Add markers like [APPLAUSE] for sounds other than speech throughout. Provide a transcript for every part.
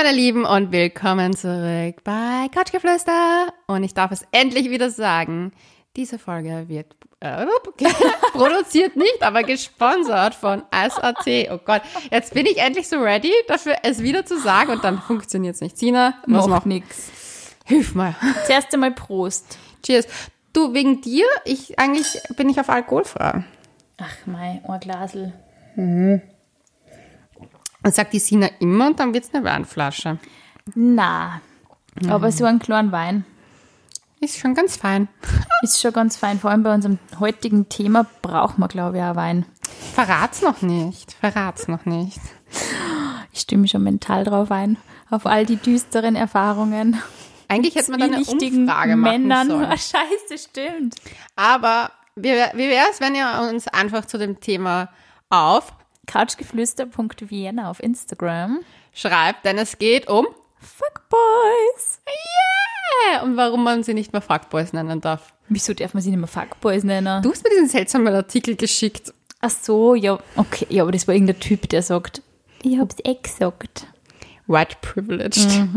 meine Lieben und willkommen zurück bei Couchgeflüster. Und ich darf es endlich wieder sagen. Diese Folge wird äh, [LAUGHS] produziert nicht, aber gesponsert von SAT. Oh Gott, jetzt bin ich endlich so ready, dafür es wieder zu sagen und dann funktioniert es nicht. Sina, was macht? nix. Hilf mal. Zuerst einmal Prost. Cheers. Du, wegen dir, ich, eigentlich bin ich auf alkoholfrei. Ach mei, ein Glasel. Und sagt die Sina immer und dann wird's eine Weinflasche. Na, aber so einen kleinen Wein Ist schon ganz fein. [LAUGHS] ist schon ganz fein. Vor allem bei unserem heutigen Thema braucht man, glaube ich, auch Wein. Verrat's noch nicht. Verrat's noch nicht. Ich stimme schon mental drauf ein. Auf all die düsteren Erfahrungen. Eigentlich hätte man da eine Umfrage machen Männern. sollen. [LAUGHS] Ah, scheiße, stimmt. Aber wie, wie wäre es, wenn ihr uns einfach zu dem Thema auf Couchgeflüster.vienna auf Instagram. schreibt, denn es geht um Fuckboys. yeah, und warum man sie nicht mehr Fuckboys nennen darf. Wieso darf man sie nicht mehr Fuckboys nennen? Du hast mir diesen seltsamen Artikel geschickt. Ach so, ja, okay. Ja, aber das war irgendein Typ, der sagt, ich hab's eh gesagt. White privileged. [LAUGHS]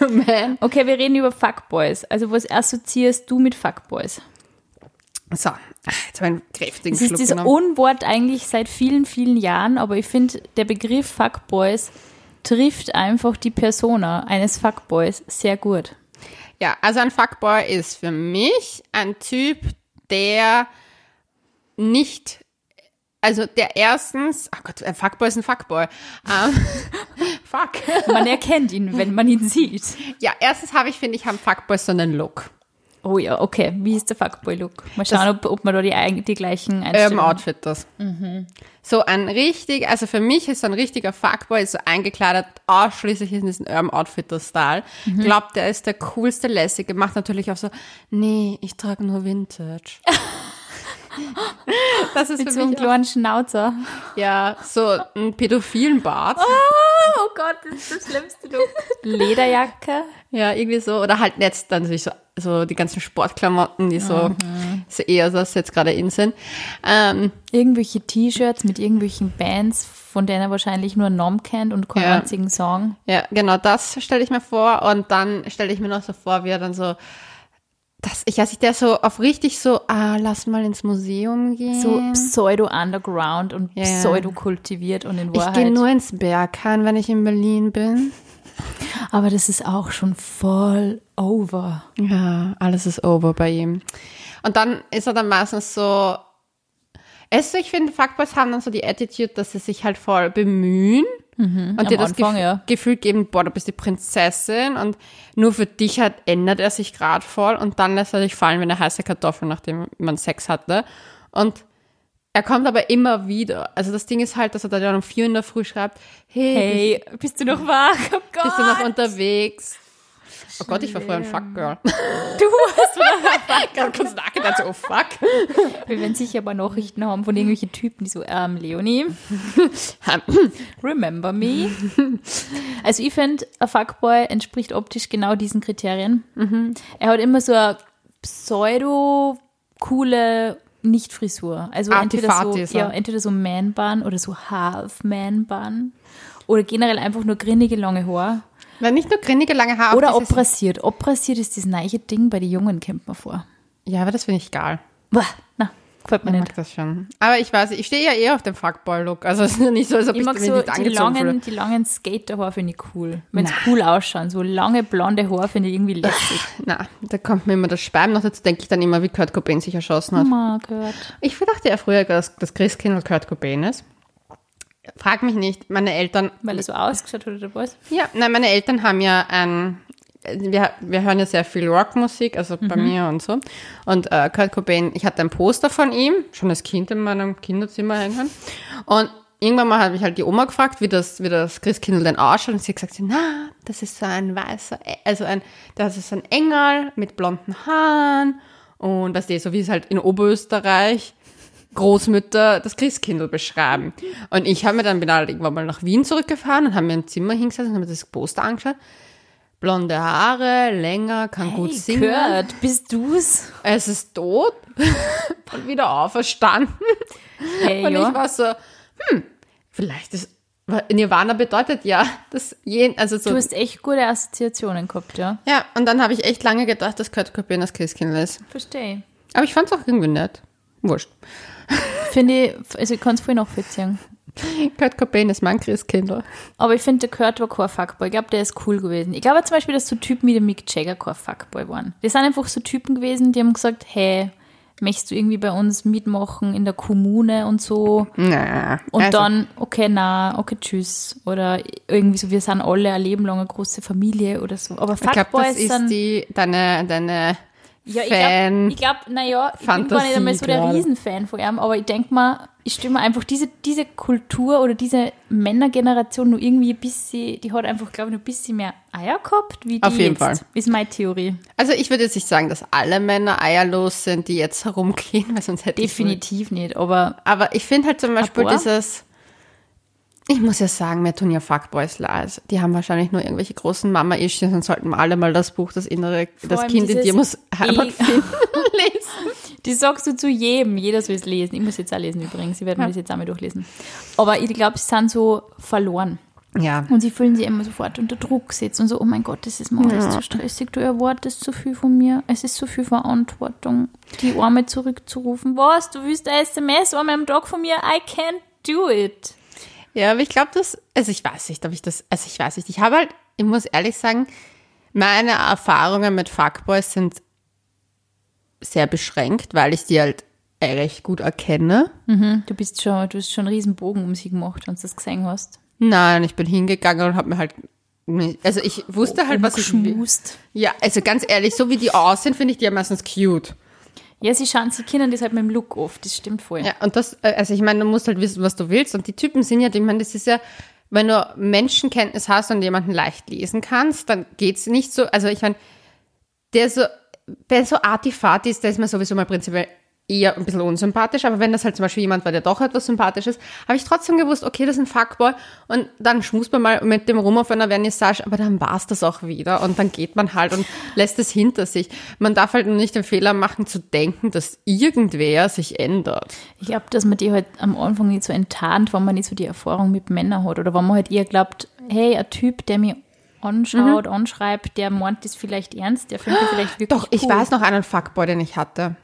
Man. Okay, wir reden über Fuckboys. Also was assoziierst du mit Fuckboys? So, jetzt habe ich einen kräftigen Das ist Schluck das genommen. Unwort eigentlich seit vielen, vielen Jahren, aber ich finde, der Begriff Fuckboys trifft einfach die Persona eines Fuckboys sehr gut. Ja, also ein Fuckboy ist für mich ein Typ, der nicht, also der erstens, ach Gott, ein Fuckboy ist ein Fuckboy. Ähm, [LAUGHS] fuck. Man erkennt ihn, wenn man ihn sieht. Ja, erstens habe ich, finde ich, haben Fuckboys so einen Look. Oh ja, okay. Wie ist der Fuckboy-Look? Mal schauen, ob, ob man da die, die gleichen Urban Einstellungen... Outfitters. So ein richtig, also für mich ist so ein richtiger Fuckboy so eingekleidet ausschließlich in diesen Urban Outfitters Style. Glaubt, der ist der coolste lässige, macht natürlich auch so, nee, ich trage nur Vintage. [LAUGHS] das ist Mit für so mich auch, kleinen Schnauzer. ja so ein pädophilen Bart. Oh Gott, das ist das schlimmste Look. Lederjacke. Ja, irgendwie so. Oder halt jetzt dann natürlich so, so die ganzen Sportklamotten, die so, so eher so, was jetzt gerade in sind. Ähm, Irgendwelche T-Shirts mit irgendwelchen Bands, von denen er wahrscheinlich nur einen Namen kennt und keinen Ja. einzigen Song. Ja, genau, das stelle ich mir vor. Und dann stelle ich mir noch so vor, wie er dann so, das, ich weiß nicht, der so auf richtig so, ah, lass mal ins Museum gehen. So pseudo-underground und ja. pseudo-kultiviert und in ich Wahrheit. gehe nur ins Berghain, wenn ich in Berlin bin. Aber das ist auch schon voll over. Ja, alles ist over bei ihm. Und dann ist er dann meistens so, es, ich finde, Fuckboys haben dann so die Attitude, dass sie sich halt voll bemühen Mhm. am dir das Anfang, Gef ja. Gefühl geben, boah, du bist die Prinzessin und nur für dich halt ändert er sich gerade voll und dann lässt er dich fallen wie eine heiße Kartoffel, nachdem man Sex hatte. Und er kommt aber immer wieder. Also das Ding ist halt, dass er dann um vier in der Früh schreibt, hey, Hey, bist du noch wach? Oh Gott. bist du noch unterwegs? Oh Gott, ich war früher ein Fuckgirl. Du hast Ganz [LAUGHS] kurz nachgedacht, so, oh fuck. Wir werden sicher aber Nachrichten haben von irgendwelchen Typen, die so, ähm, Leonie, [LAUGHS] remember me. Also ich finde, ein Fuckboy entspricht optisch genau diesen Kriterien. Er hat immer so eine pseudo-coole Nicht-Frisur. Also entweder so, ja, entweder so Man-Bun oder so Half-Man-Bun. Oder generell einfach nur grinnige lange Haare. Wenn nicht nur grinnige lange Haare. Oder abrasiert. Abrasiert ist das neue Ding bei den Jungen, kennt man vor. Ja, aber das finde ich geil. Boah, na, gefällt mir Ich nicht. mag das schon. Aber ich weiß, ich stehe ja eher auf dem Fuckboy-Look. Also [LAUGHS] es ist ja nicht so, als ob ich, Ich mag so nicht die langen, die langen Skaterhaare finde ich cool. Wenn es cool ausschauen. So lange blonde Haare finde ich irgendwie lässig. Na, da kommt mir immer das Speim noch dazu, denke ich dann immer, wie Kurt Cobain sich erschossen hat. Mal gehört. Ich dachte ja früher, dass das Christkind Kurt Cobain ist. Frag mich nicht, meine Eltern, Weil er so ausgeschaut hat oder was? ja, nein, meine Eltern haben ja ein, wir, wir hören ja sehr viel Rockmusik, also bei mir und so. Und äh, Kurt Cobain, ich hatte ein Poster von ihm, schon als Kind in meinem Kinderzimmer hängen. Und irgendwann mal habe ich halt die Oma gefragt, wie das, wie das Christkindl denn ausschaut. Und sie hat gesagt, na, das ist so ein weißer, E- also ein, das ist ein Engel mit blonden Haaren. Und das ist so wie es halt in Oberösterreich Großmütter das Christkindl beschreiben. Und ich habe mir dann bin halt irgendwann mal nach Wien zurückgefahren und habe mir im Zimmer hingesetzt und habe mir das Poster angeschaut. Blonde Haare, länger, kann gut Hey, singen. gehört, bist du's? Es ist tot [LAUGHS] und wieder auferstanden. Hey, Und ja. ich war so, hm, vielleicht ist Nirvana bedeutet ja, dass jeden, also so. Du hast echt gute Assoziationen gehabt, ja. Ja, und dann habe ich echt lange gedacht, dass Kurt Cobain das Christkind ist. Verstehe. Aber ich fand es auch irgendwie nett. Wurscht. Finde ich, also ich kann es voll nachvollziehen. Kurt Cobain ist mein Christkind. Aber ich finde, der Kurt war kein Fuckboy. Ich glaube, der ist cool gewesen. Ich glaube zum Beispiel, dass so Typen wie der Mick Jagger kein Fuckboy waren. Die sind einfach so Typen gewesen, die haben gesagt, hey, möchtest du irgendwie bei uns mitmachen in der Kommune und so? Na, Und also, dann, okay, na, okay, tschüss. Oder irgendwie so, wir sind alle ein Leben lang eine große Familie oder so. Aber Ich glaube, das Fuckboys ist sind... die, deine, deine Ja, ich Fan. glaube, ich glaub, naja, ich bin gar nicht einmal so der gerade. Riesenfan von ihm, aber ich denke mal, ich stimme einfach diese, diese Kultur oder diese Männergeneration nur irgendwie ein bisschen, die hat einfach, glaube ich, noch ein bisschen mehr Eier gehabt, wie die Auf jeden jetzt, Fall. ist meine Theorie. Also ich würde jetzt nicht sagen, dass alle Männer eierlos sind, die jetzt herumgehen, [LAUGHS] weil sonst hätte ich Definitiv nicht, aber Aber ich finde halt zum Beispiel dieses, ich muss ja sagen, mir tun ja Fuckboys leid. Die haben wahrscheinlich nur irgendwelche großen Mama-Issues und sollten wir alle mal das Buch, das innere, das allem Kind in dir muss Heimat E- finden, [LAUGHS] lesen. die sagst du zu jedem, jeder soll es lesen. Ich muss jetzt auch lesen übrigens, sie werden mir das jetzt einmal durchlesen. Aber ich glaube, sie sind so verloren. Ja. Und sie fühlen sich immer sofort unter Druck gesetzt und so, oh mein Gott, das ist mir alles zu stressig, du erwartest zu viel von mir, es ist so viel Verantwortung, die Arme zurückzurufen. Was, du willst eine SMS einmal am Tag von mir? I can't do it. Ja, aber ich glaube, das, also ich weiß nicht, ob ich das, also ich weiß nicht, ich habe halt, ich muss ehrlich sagen, meine Erfahrungen mit Fuckboys sind sehr beschränkt, weil ich die halt recht gut erkenne. Du bist schon, du hast schon einen riesen Bogen um sie gemacht, wenn du das gesehen hast. Nein, ich bin hingegangen und habe mir halt, also ich wusste halt, was ich will. Ja, also ganz ehrlich, so wie die aussehen, finde ich die ja meistens cute. Ja, sie schauen, sie kennen das halt mit dem Look oft, das stimmt voll. Ja, und das, äh, also ich meine, du musst halt wissen, was du willst. Und die Typen sind ja, ich meine, das ist ja, wenn du Menschenkenntnis hast und jemanden leicht lesen kannst, dann geht's nicht so, also ich meine, der so, wer so artifati ist, der ist mir sowieso mal prinzipiell eher ein bisschen unsympathisch, aber wenn das halt zum Beispiel jemand war, der doch etwas sympathisch ist, habe ich trotzdem gewusst, okay, das ist ein Fuckboy und dann schmust man mal mit dem rum auf einer Vernissage, aber dann war's das auch wieder und dann geht man halt und lässt es hinter sich. Man darf halt nur nicht den Fehler machen zu denken, dass irgendwer sich ändert. Ich glaube, dass man die halt am Anfang nicht so enttarnt, wenn man nicht so die Erfahrung mit Männern hat. Oder wenn man halt eher glaubt, hey, ein Typ, der mir anschaut, anschreibt, der meint das vielleicht ernst, der findet vielleicht wirklich Doch, ich cool. weiß noch einen Fuckboy, den ich hatte.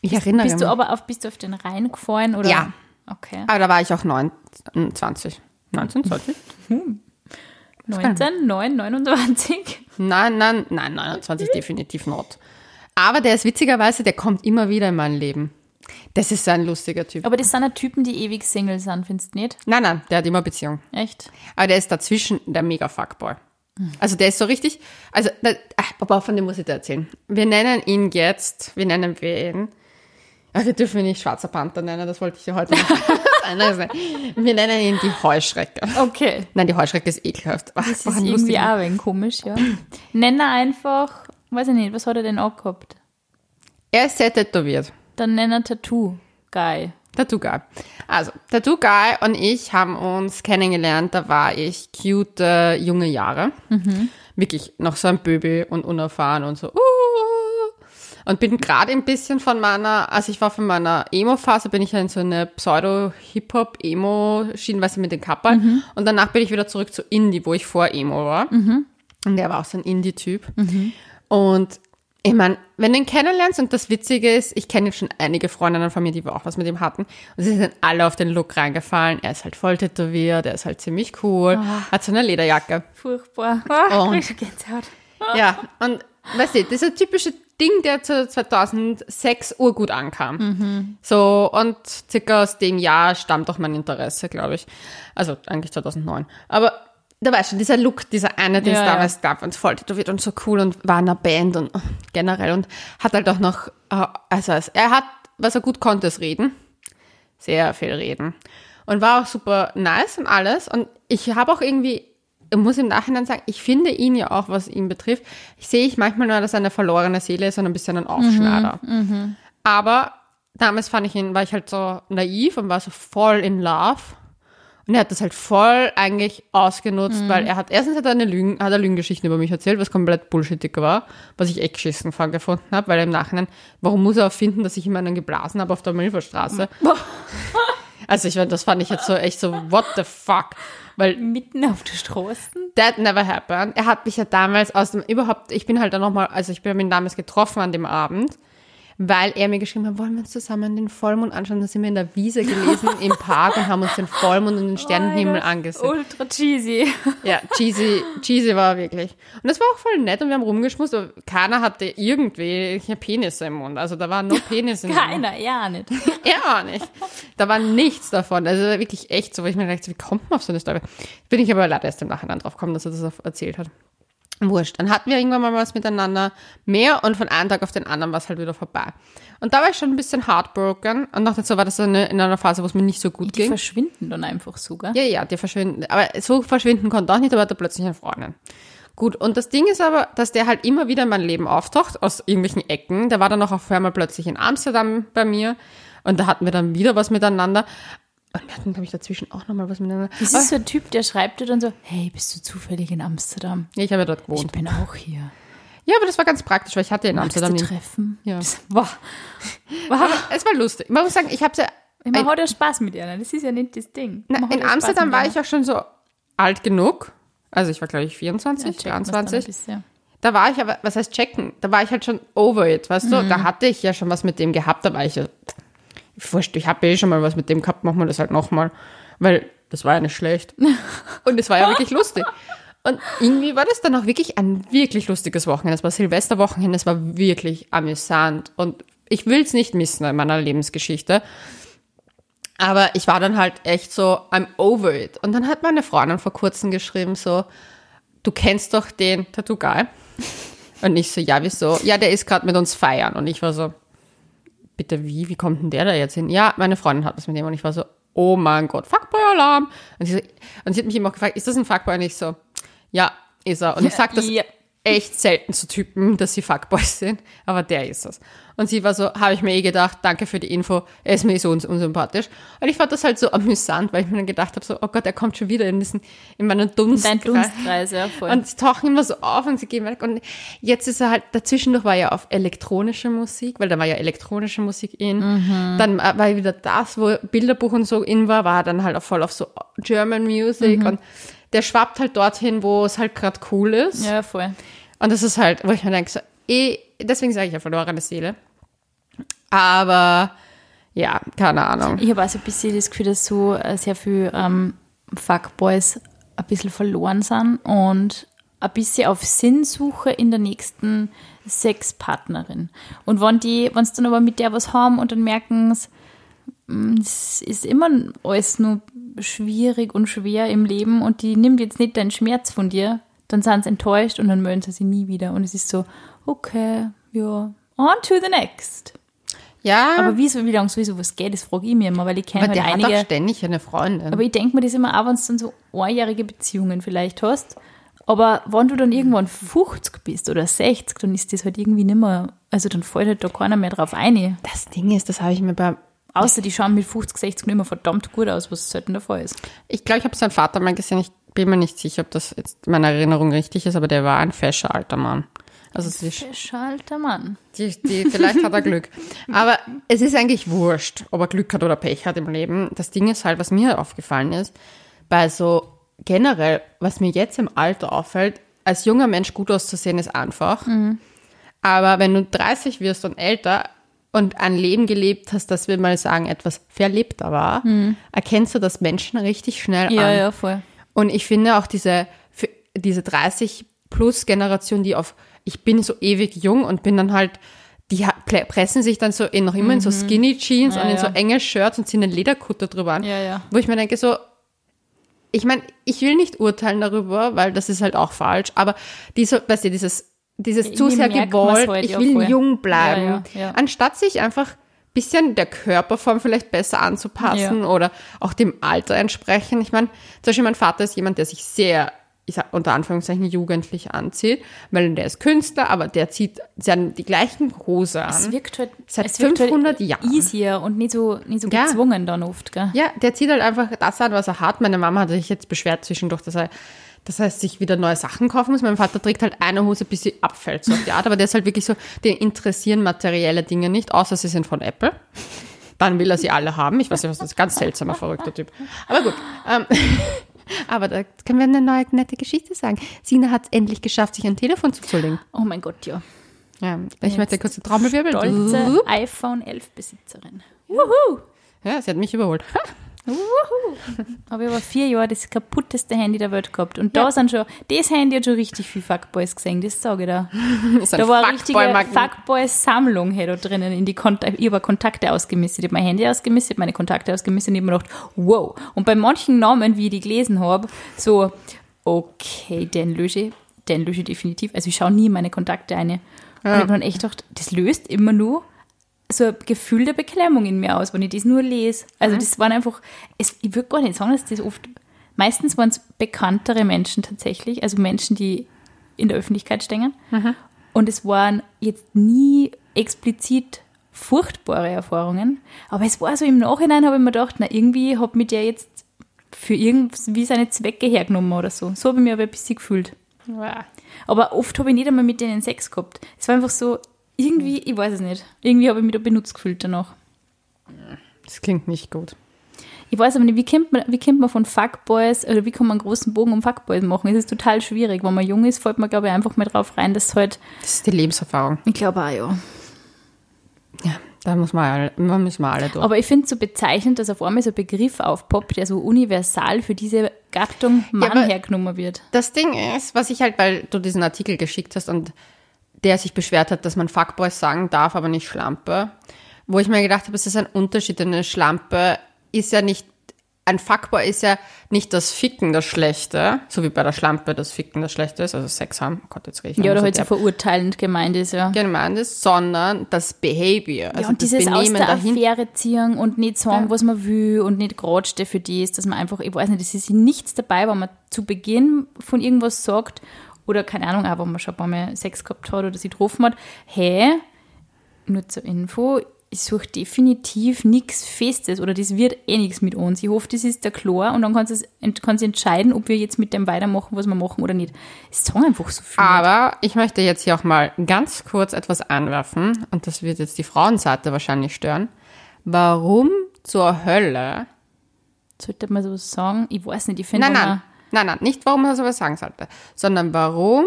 Ich erinnere Bist mich. du aber auf, bist du auf den Rhein gefallen? Oder? Ja. Okay. aber da war ich auch 19, 20. 19, 20? 19, 9, 29. Nein, nein, nein, 29 definitiv not. Aber der ist witzigerweise, der kommt immer wieder in mein Leben. Das ist so ein lustiger Typ. Aber das sind ja Typen, die ewig Single sind, findest du nicht? Nein, nein, der hat immer Beziehung. Echt? Aber der ist dazwischen der mega Fuckboy. Also der ist so richtig, also, ach, aber von dem muss ich dir erzählen. Wir nennen ihn jetzt, wie nennen wir ihn? Ach, wir dürfen ihn nicht Schwarzer Panther nennen, das wollte ich ja heute [LAUGHS] nennen. Wir nennen ihn die Heuschrecke. Okay. Nein, die Heuschrecke ist ekelhaft. Das boah, ist irgendwie lustiger- auch ein wenig komisch, ja. Nenn er einfach, weiß ich nicht, was hat er denn angehabt? Er ist sehr tätowiert. Dann nenn er Tattoo Guy. Tattoo Guy. Also, Tattoo Guy und ich haben uns kennengelernt, da war ich cute äh, junge Jahre. Wirklich noch so ein Baby und unerfahren und so. Uh, und bin gerade ein bisschen von meiner, also ich war von meiner Emo-Phase, bin ich ja in so eine Pseudo-Hip-Hop-Emo-Schienenweise mit den Kappern. Und danach bin ich wieder zurück zu Indie, wo ich vor Emo war. Und der war auch so ein Indie-Typ. Und ich meine, wenn du ihn kennenlernst und das Witzige ist, ich kenne jetzt schon einige Freundinnen von mir, die auch was mit ihm hatten und sie sind alle auf den Look reingefallen. Er ist halt voll tätowiert, er ist halt ziemlich cool, hat so eine Lederjacke. Furchtbar. Ah, [LAUGHS] Und- Gänsehaut. Ja, und weißt du, dieser typische Ding, der zu 2006 urgut ankam. So, und circa aus dem Jahr stammt auch mein Interesse, glaube ich. Also eigentlich 2009. Aber da weißt du, dieser Look, dieser eine, den Ja, es ja. damals gab und voll tätowiert und so cool und war in einer Band und oh, generell und hat halt auch noch, äh, also er hat, was er gut konnte, ist reden. Sehr viel reden. Und war auch super nice und alles. Und ich habe auch irgendwie, muss im Nachhinein sagen, ich finde ihn ja auch, was ihn betrifft, ich sehe ich manchmal nur, dass er eine verlorene Seele ist und ein bisschen ein Aufschneider. Aber damals fand ich ihn, war ich halt so naiv und war so voll in love. Und er hat das halt voll eigentlich ausgenutzt, weil er hat, erstens hat er eine Lügen, hat er Lügengeschichten über mich erzählt, was komplett bullshittig war, was ich echt geschissen von gefunden habe, weil im Nachhinein, warum muss er erfinden, dass ich ihm einen geblasen habe auf der Milferstraße? [LAUGHS] Also ich das fand ich jetzt so echt so, what the fuck? Weil Mitten auf der Straße. that never happened. Er hat mich ja damals aus dem, überhaupt, ich bin halt dann nochmal, also ich bin ihn damals getroffen an dem Abend, weil er mir geschrieben hat, wollen wir uns zusammen den Vollmond anschauen? Da sind wir in der Wiese gewesen im [LAUGHS] Park und haben uns den Vollmond und den Sternenhimmel angesehen. Ultra cheesy. Ja, cheesy, cheesy war wirklich. Und das war auch voll nett und wir haben rumgeschmust, aber keiner hatte irgendwie Penisse im Mund. Also da war nur Penis im [LAUGHS] Mund. Keiner, ja nicht. [LAUGHS] Auch nicht. Da war nichts davon. Also wirklich echt so, wo ich mir dachte, wie kommt man auf so eine Story? Bin ich aber leider erst im Nachhinein drauf gekommen, dass er das erzählt hat. Wurscht. Dann hatten wir irgendwann mal was miteinander mehr und von einem Tag auf den anderen war es halt wieder vorbei. Und da war ich schon ein bisschen heartbroken und noch dazu war das eine, in einer Phase, wo es mir nicht so gut Die ging. verschwinden dann einfach so, gell? Ja, ja, die verschwinden. Aber so verschwinden konnte auch nicht, aber er plötzlich eine Freundin. Gut, und das Ding ist aber, dass der halt immer wieder in mein Leben auftaucht, aus irgendwelchen Ecken. Der war dann auch auf einmal plötzlich in Amsterdam bei mir und da hatten wir dann wieder was miteinander. Und wir hatten, glaube ich, dazwischen auch nochmal was miteinander. Das ist so ein Typ, der schreibt dir dann so, hey, bist du zufällig in Amsterdam? Ja, ich habe ja dort Ich gewohnt. bin auch hier. Ja, aber das war ganz praktisch, weil ich hatte in Magst Amsterdam du treffen? Ja. [LAUGHS] Boah. Aber es war lustig. Man muss sagen, ich habe ja, Man hat ja Spaß mit ihr, ne? das ist ja nicht das Ding. na, in ja Amsterdam war ich auch schon so alt genug. Also ich war, glaube ich, Ja, 24, checkt man's dann ein 23. bisschen. Da war ich aber, was heißt checken? Da war ich halt schon over it, weißt du? Da hatte ich ja schon was mit dem gehabt, da war ich ja, wurscht, ich habe eh schon mal was mit dem gehabt, machen wir das halt nochmal. Weil das war ja nicht schlecht. [LAUGHS] Und es war ja wirklich lustig. Und irgendwie war das dann auch wirklich ein wirklich lustiges Wochenende. Es war Silvesterwochenende, es war wirklich amüsant. Und ich will es nicht missen in meiner Lebensgeschichte. Aber ich war dann halt echt so, I'm over it. Und dann hat meine Freundin vor kurzem geschrieben so, du kennst doch den Tattoo Guy. Und ich so, ja, wieso? Ja, der ist gerade mit uns feiern. Und ich war so, bitte wie? Wie kommt denn der da jetzt hin? Ja, meine Freundin hat was mit dem. Und ich war so, oh mein Gott, Fuckboy-Alarm. Und, sie so, und sie hat mich immer auch gefragt, ist das ein Fuckboy? Und ich so, ja, ist er. Und ich sag das Ja. echt selten zu Typen, dass sie Fuckboys sind. Aber der ist es. Und sie war so, habe ich mir eh gedacht, danke für die Info, er ist mir eh so uns unsympathisch. Und ich fand das halt so amüsant, weil ich mir dann gedacht habe, so, oh Gott, er kommt schon wieder in diesen, in meinen Dunstkreis. Dein Dunstkreis, ja, voll. Und sie tauchen immer so auf und sie gehen weg. Und jetzt ist er halt, dazwischendurch war er auf elektronische Musik, weil da war ja elektronische Musik in. Mhm. Dann äh, war wieder das, wo Bilderbuch und so in war, war dann halt auch voll auf so German Mhm. Music. Und der schwappt halt dorthin, wo es halt gerade cool ist. ja, voll. Und das ist halt, wo ich mir denke, so, eh, deswegen sage ich ja verlorene Seele. Aber ja, keine Ahnung. Ich habe also ein bisschen das Gefühl, dass so äh, sehr viel ähm, Fuckboys ein bisschen verloren sind und ein bisschen auf Sinnsuche in der nächsten Sexpartnerin. Und wenn die, wenn sie dann aber mit der was haben und dann merken sie, mm, es ist immer alles nur schwierig und schwer im Leben und die nimmt jetzt nicht deinen Schmerz von dir, dann sind sie enttäuscht und dann melden sie sich nie wieder. Und es ist so, okay, ja, on to the next. Ja, Aber wie, wie lange sowieso was geht, das frage ich mir immer, weil ich kenne aber halt der hat einige. auch ständig eine Freundin. Aber ich denke mir das immer auch, wenn du dann so einjährige Beziehungen vielleicht hast. Aber wenn du dann irgendwann 50 bist oder 60, dann ist das halt irgendwie nicht mehr, also dann fällt halt da keiner mehr drauf ein. das Ding ist, das habe ich mir bei Außer die schauen mit 50, 60 nicht mehr verdammt gut aus, was selten der Fall ist. Ich glaube, ich habe seinen Vater mal gesehen. Ich bin mir nicht sicher, ob das jetzt in meiner Erinnerung richtig ist, aber der war ein fescher alter Mann. Also die, Schalter Mann. die, die, vielleicht hat er Glück. [LAUGHS] Aber es ist eigentlich wurscht, ob er Glück hat oder Pech hat im Leben. Das Ding ist halt, was mir aufgefallen ist, bei so generell, was mir jetzt im Alter auffällt, als junger Mensch gut auszusehen ist einfach. Aber wenn du 30 wirst und älter und ein Leben gelebt hast, das wir mal sagen, etwas verlebter war, erkennst du das Menschen richtig schnell Ja, an. ja, voll. Und ich finde auch diese, diese 30 plus Generation, die auf, ich bin so ewig jung und bin dann halt, die pressen sich dann so in, noch immer in so Skinny Jeans Mhm. Ja, und in ja. so enge Shirts und ziehen einen Lederkutter drüber an. Ja. Wo ich mir denke, so, ich meine, ich will nicht urteilen darüber, weil das ist halt auch falsch, aber diese, weißt du, dieses, dieses zu sehr gewollt, halt, ich will jung bleiben, anstatt sich einfach bisschen der Körperform vielleicht besser anzupassen Ja. oder auch dem Alter entsprechen. Ich meine, zum Beispiel mein Vater ist jemand, der sich sehr, ich sag unter Anführungszeichen, jugendlich anzieht, weil der ist Künstler, aber der zieht seine, die gleichen Hose Es an. wirkt halt, Seit es wirkt 500 halt Jahren. easier und nicht so, nicht so Ja. gezwungen dann oft, gell? Ja, der zieht halt einfach das an, was er hat. Meine Mama hat sich jetzt beschwert zwischendurch, dass er, das heißt, sich wieder neue Sachen kaufen muss. Mein Vater trägt halt eine Hose, bis sie abfällt, so auf die Art. Aber der ist halt wirklich so, den interessieren materielle Dinge nicht, außer sie sind von Apple. Dann will er sie alle haben. Ich weiß nicht, was das ist. Ganz seltsamer, verrückter Typ. Aber gut. Ähm, aber da können wir eine neue nette Geschichte sagen. Sina hat es endlich geschafft, sich ein Telefon zuzulegen. Oh mein Gott, ja. Ja, ich möchte kurz den Trommelwirbel. Stolze iPhone 11 Besitzerin. Wuhu! Ja, sie hat mich überholt. Aber ich habe vier Jahre das kaputteste Handy der Welt gehabt. Und da sind schon, das Handy hat schon richtig viel Fuckboys gesehen, das sage ich da. [LAUGHS] Ein Da war eine richtige Fuckboy-Magnet. Fuckboy-Sammlung hey, da drinnen in die Kontakte. Ich habe Kontakte ausgemistet, ich habe mein Handy ausgemistet, ich habe meine Kontakte ausgemistet und ich habe mir gedacht, wow. Und bei manchen Namen, wie ich die gelesen habe, so, okay, den lösche ich, den lösche ich definitiv. Also ich schaue nie in meine Kontakte eine. Und ich habe dann echt gedacht, das löst immer nur so ein Gefühl der Beklemmung in mir aus, wenn ich das nur lese. Also das waren einfach, es, ich würde gar nicht sagen, dass das oft, meistens waren es bekanntere Menschen tatsächlich, also Menschen, die in der Öffentlichkeit stehen. Und es waren jetzt nie explizit furchtbare Erfahrungen, aber es war so im Nachhinein, habe ich mir gedacht, na irgendwie hat mich der jetzt für irgendwie seine Zwecke hergenommen oder so. So habe ich mich aber ein bisschen gefühlt. Ja. Aber oft habe ich nicht einmal mit denen Sex gehabt. Es war einfach so, irgendwie, ich weiß es nicht. Irgendwie habe ich mich da benutzt gefühlt danach. Das klingt nicht gut. Ich weiß aber nicht, wie kommt man, wie kommt man von Fuckboys, oder wie kann man einen großen Bogen um Fuckboys machen? Es ist total schwierig. Wenn man jung ist, fällt man, glaube ich, einfach mal drauf rein, dass halt, Das ist die Lebenserfahrung. ich glaube auch, ja. Ja, da muss man alle, da müssen wir alle durch. Aber ich finde es so bezeichnend, dass auf einmal so ein Begriff aufpoppt, der so universal für diese Gattung Mann aber- hergenommen wird. Das Ding ist, was ich halt, weil du diesen Artikel geschickt hast und der sich beschwert hat, dass man Fuckboys sagen darf, aber nicht Schlampe, wo ich mir gedacht habe, es ist ein Unterschied. Eine Schlampe ist ja nicht, ein Fuckboy ist ja nicht das Ficken das Schlechte, so wie bei der Schlampe das Ficken das Schlechte ist, also Sex haben, oh Gott, jetzt rede ich Ja, oder halt so derb verurteilend gemeint ist, ja. gemeint ist, sondern das Behavior, also ja, und das dieses aus Benehmen der dahin. Affäre ziehen und nicht sagen, Ja. was man will und nicht gerade stehen für das, dass man einfach, ich weiß nicht, es ist nichts dabei, wenn man zu Beginn von irgendwas sagt oder keine Ahnung, auch wenn man schon ein paar Mal Sex gehabt hat oder sie getroffen hat, hey, nur zur Info, ich suche definitiv nichts Festes oder das wird eh nichts mit uns. Ich hoffe, das ist der klar und dann kann sie, kann sie entscheiden, ob wir jetzt mit dem weitermachen, was wir machen oder nicht. Es sagen einfach so viel. Aber ich möchte jetzt hier auch mal ganz kurz etwas anwerfen und das wird jetzt die Frauenseite wahrscheinlich stören. Warum zur Hölle? Sollte man so sagen? Ich weiß nicht, ich finde Nein, nein, nein, nein, nicht warum man sowas sagen sollte, sondern warum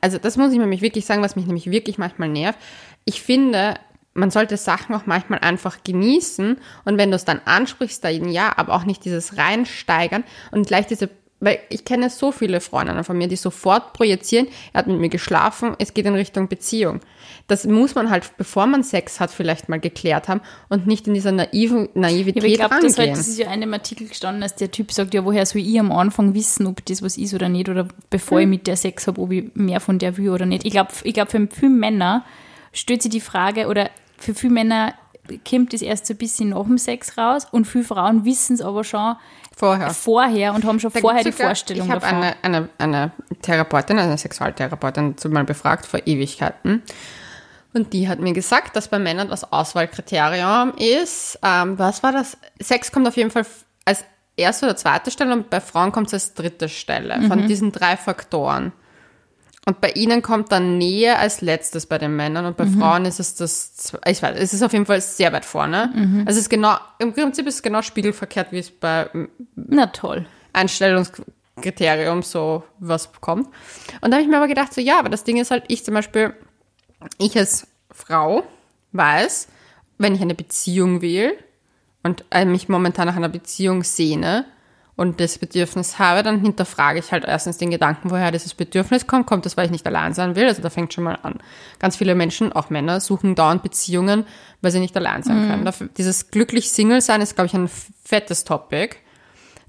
also das muss ich nämlich wirklich sagen, was mich nämlich wirklich manchmal nervt. Ich finde, man sollte Sachen auch manchmal einfach genießen und wenn du es dann ansprichst, dann ja, aber auch nicht dieses reinsteigern und gleich diese weil ich kenne so viele Freundinnen von mir, die sofort projizieren, er hat mit mir geschlafen, es geht in Richtung Beziehung. Das muss man halt, bevor man Sex hat, vielleicht mal geklärt haben und nicht in dieser naiven Ja, Naivität aber ich glaube, das, halt, das ist ja in einem Artikel gestanden, dass der Typ sagt, ja, woher soll ich am Anfang wissen, ob das was ist oder nicht, oder bevor Hm. ich mit der Sex habe, ob ich mehr von der will oder nicht. Ich glaube, ich glaub, für viele Männer stellt sich die Frage, oder für viele Männer kommt das erst so ein bisschen nach dem Sex raus und viele Frauen wissen es aber schon Vorher. vorher und haben schon Da vorher die sogar- Vorstellung Ich habe davon. eine, eine, eine Therapeutin, eine Sexualtherapeutin mal befragt vor Ewigkeiten. Und die hat mir gesagt, dass bei Männern das Auswahlkriterium ist, ähm, was war das? Sex kommt auf jeden Fall als erste oder zweite Stelle und bei Frauen kommt es als dritte Stelle Mhm. von diesen drei Faktoren. Und bei ihnen kommt dann Nähe als letztes bei den Männern und bei Mhm. Frauen ist es das, ich weiß, es ist auf jeden Fall sehr weit vorne. Mhm. Also es ist genau, im Prinzip ist es genau spiegelverkehrt, wie es bei Na toll. Einstellungskriterium so was kommt. Und da habe ich mir aber gedacht, so ja, aber das Ding ist halt, ich zum Beispiel, ich als Frau weiß, wenn ich eine Beziehung will und äh, mich momentan nach einer Beziehung sehne und das Bedürfnis habe, dann hinterfrage ich halt erstens den Gedanken, woher dieses Bedürfnis kommt. Kommt das, weil ich nicht allein sein will? Also da fängt schon mal an. Ganz viele Menschen, auch Männer, suchen dauernd Beziehungen, weil sie nicht allein sein können. Dafür, dieses glücklich Single sein ist, glaube ich, ein fettes Topic.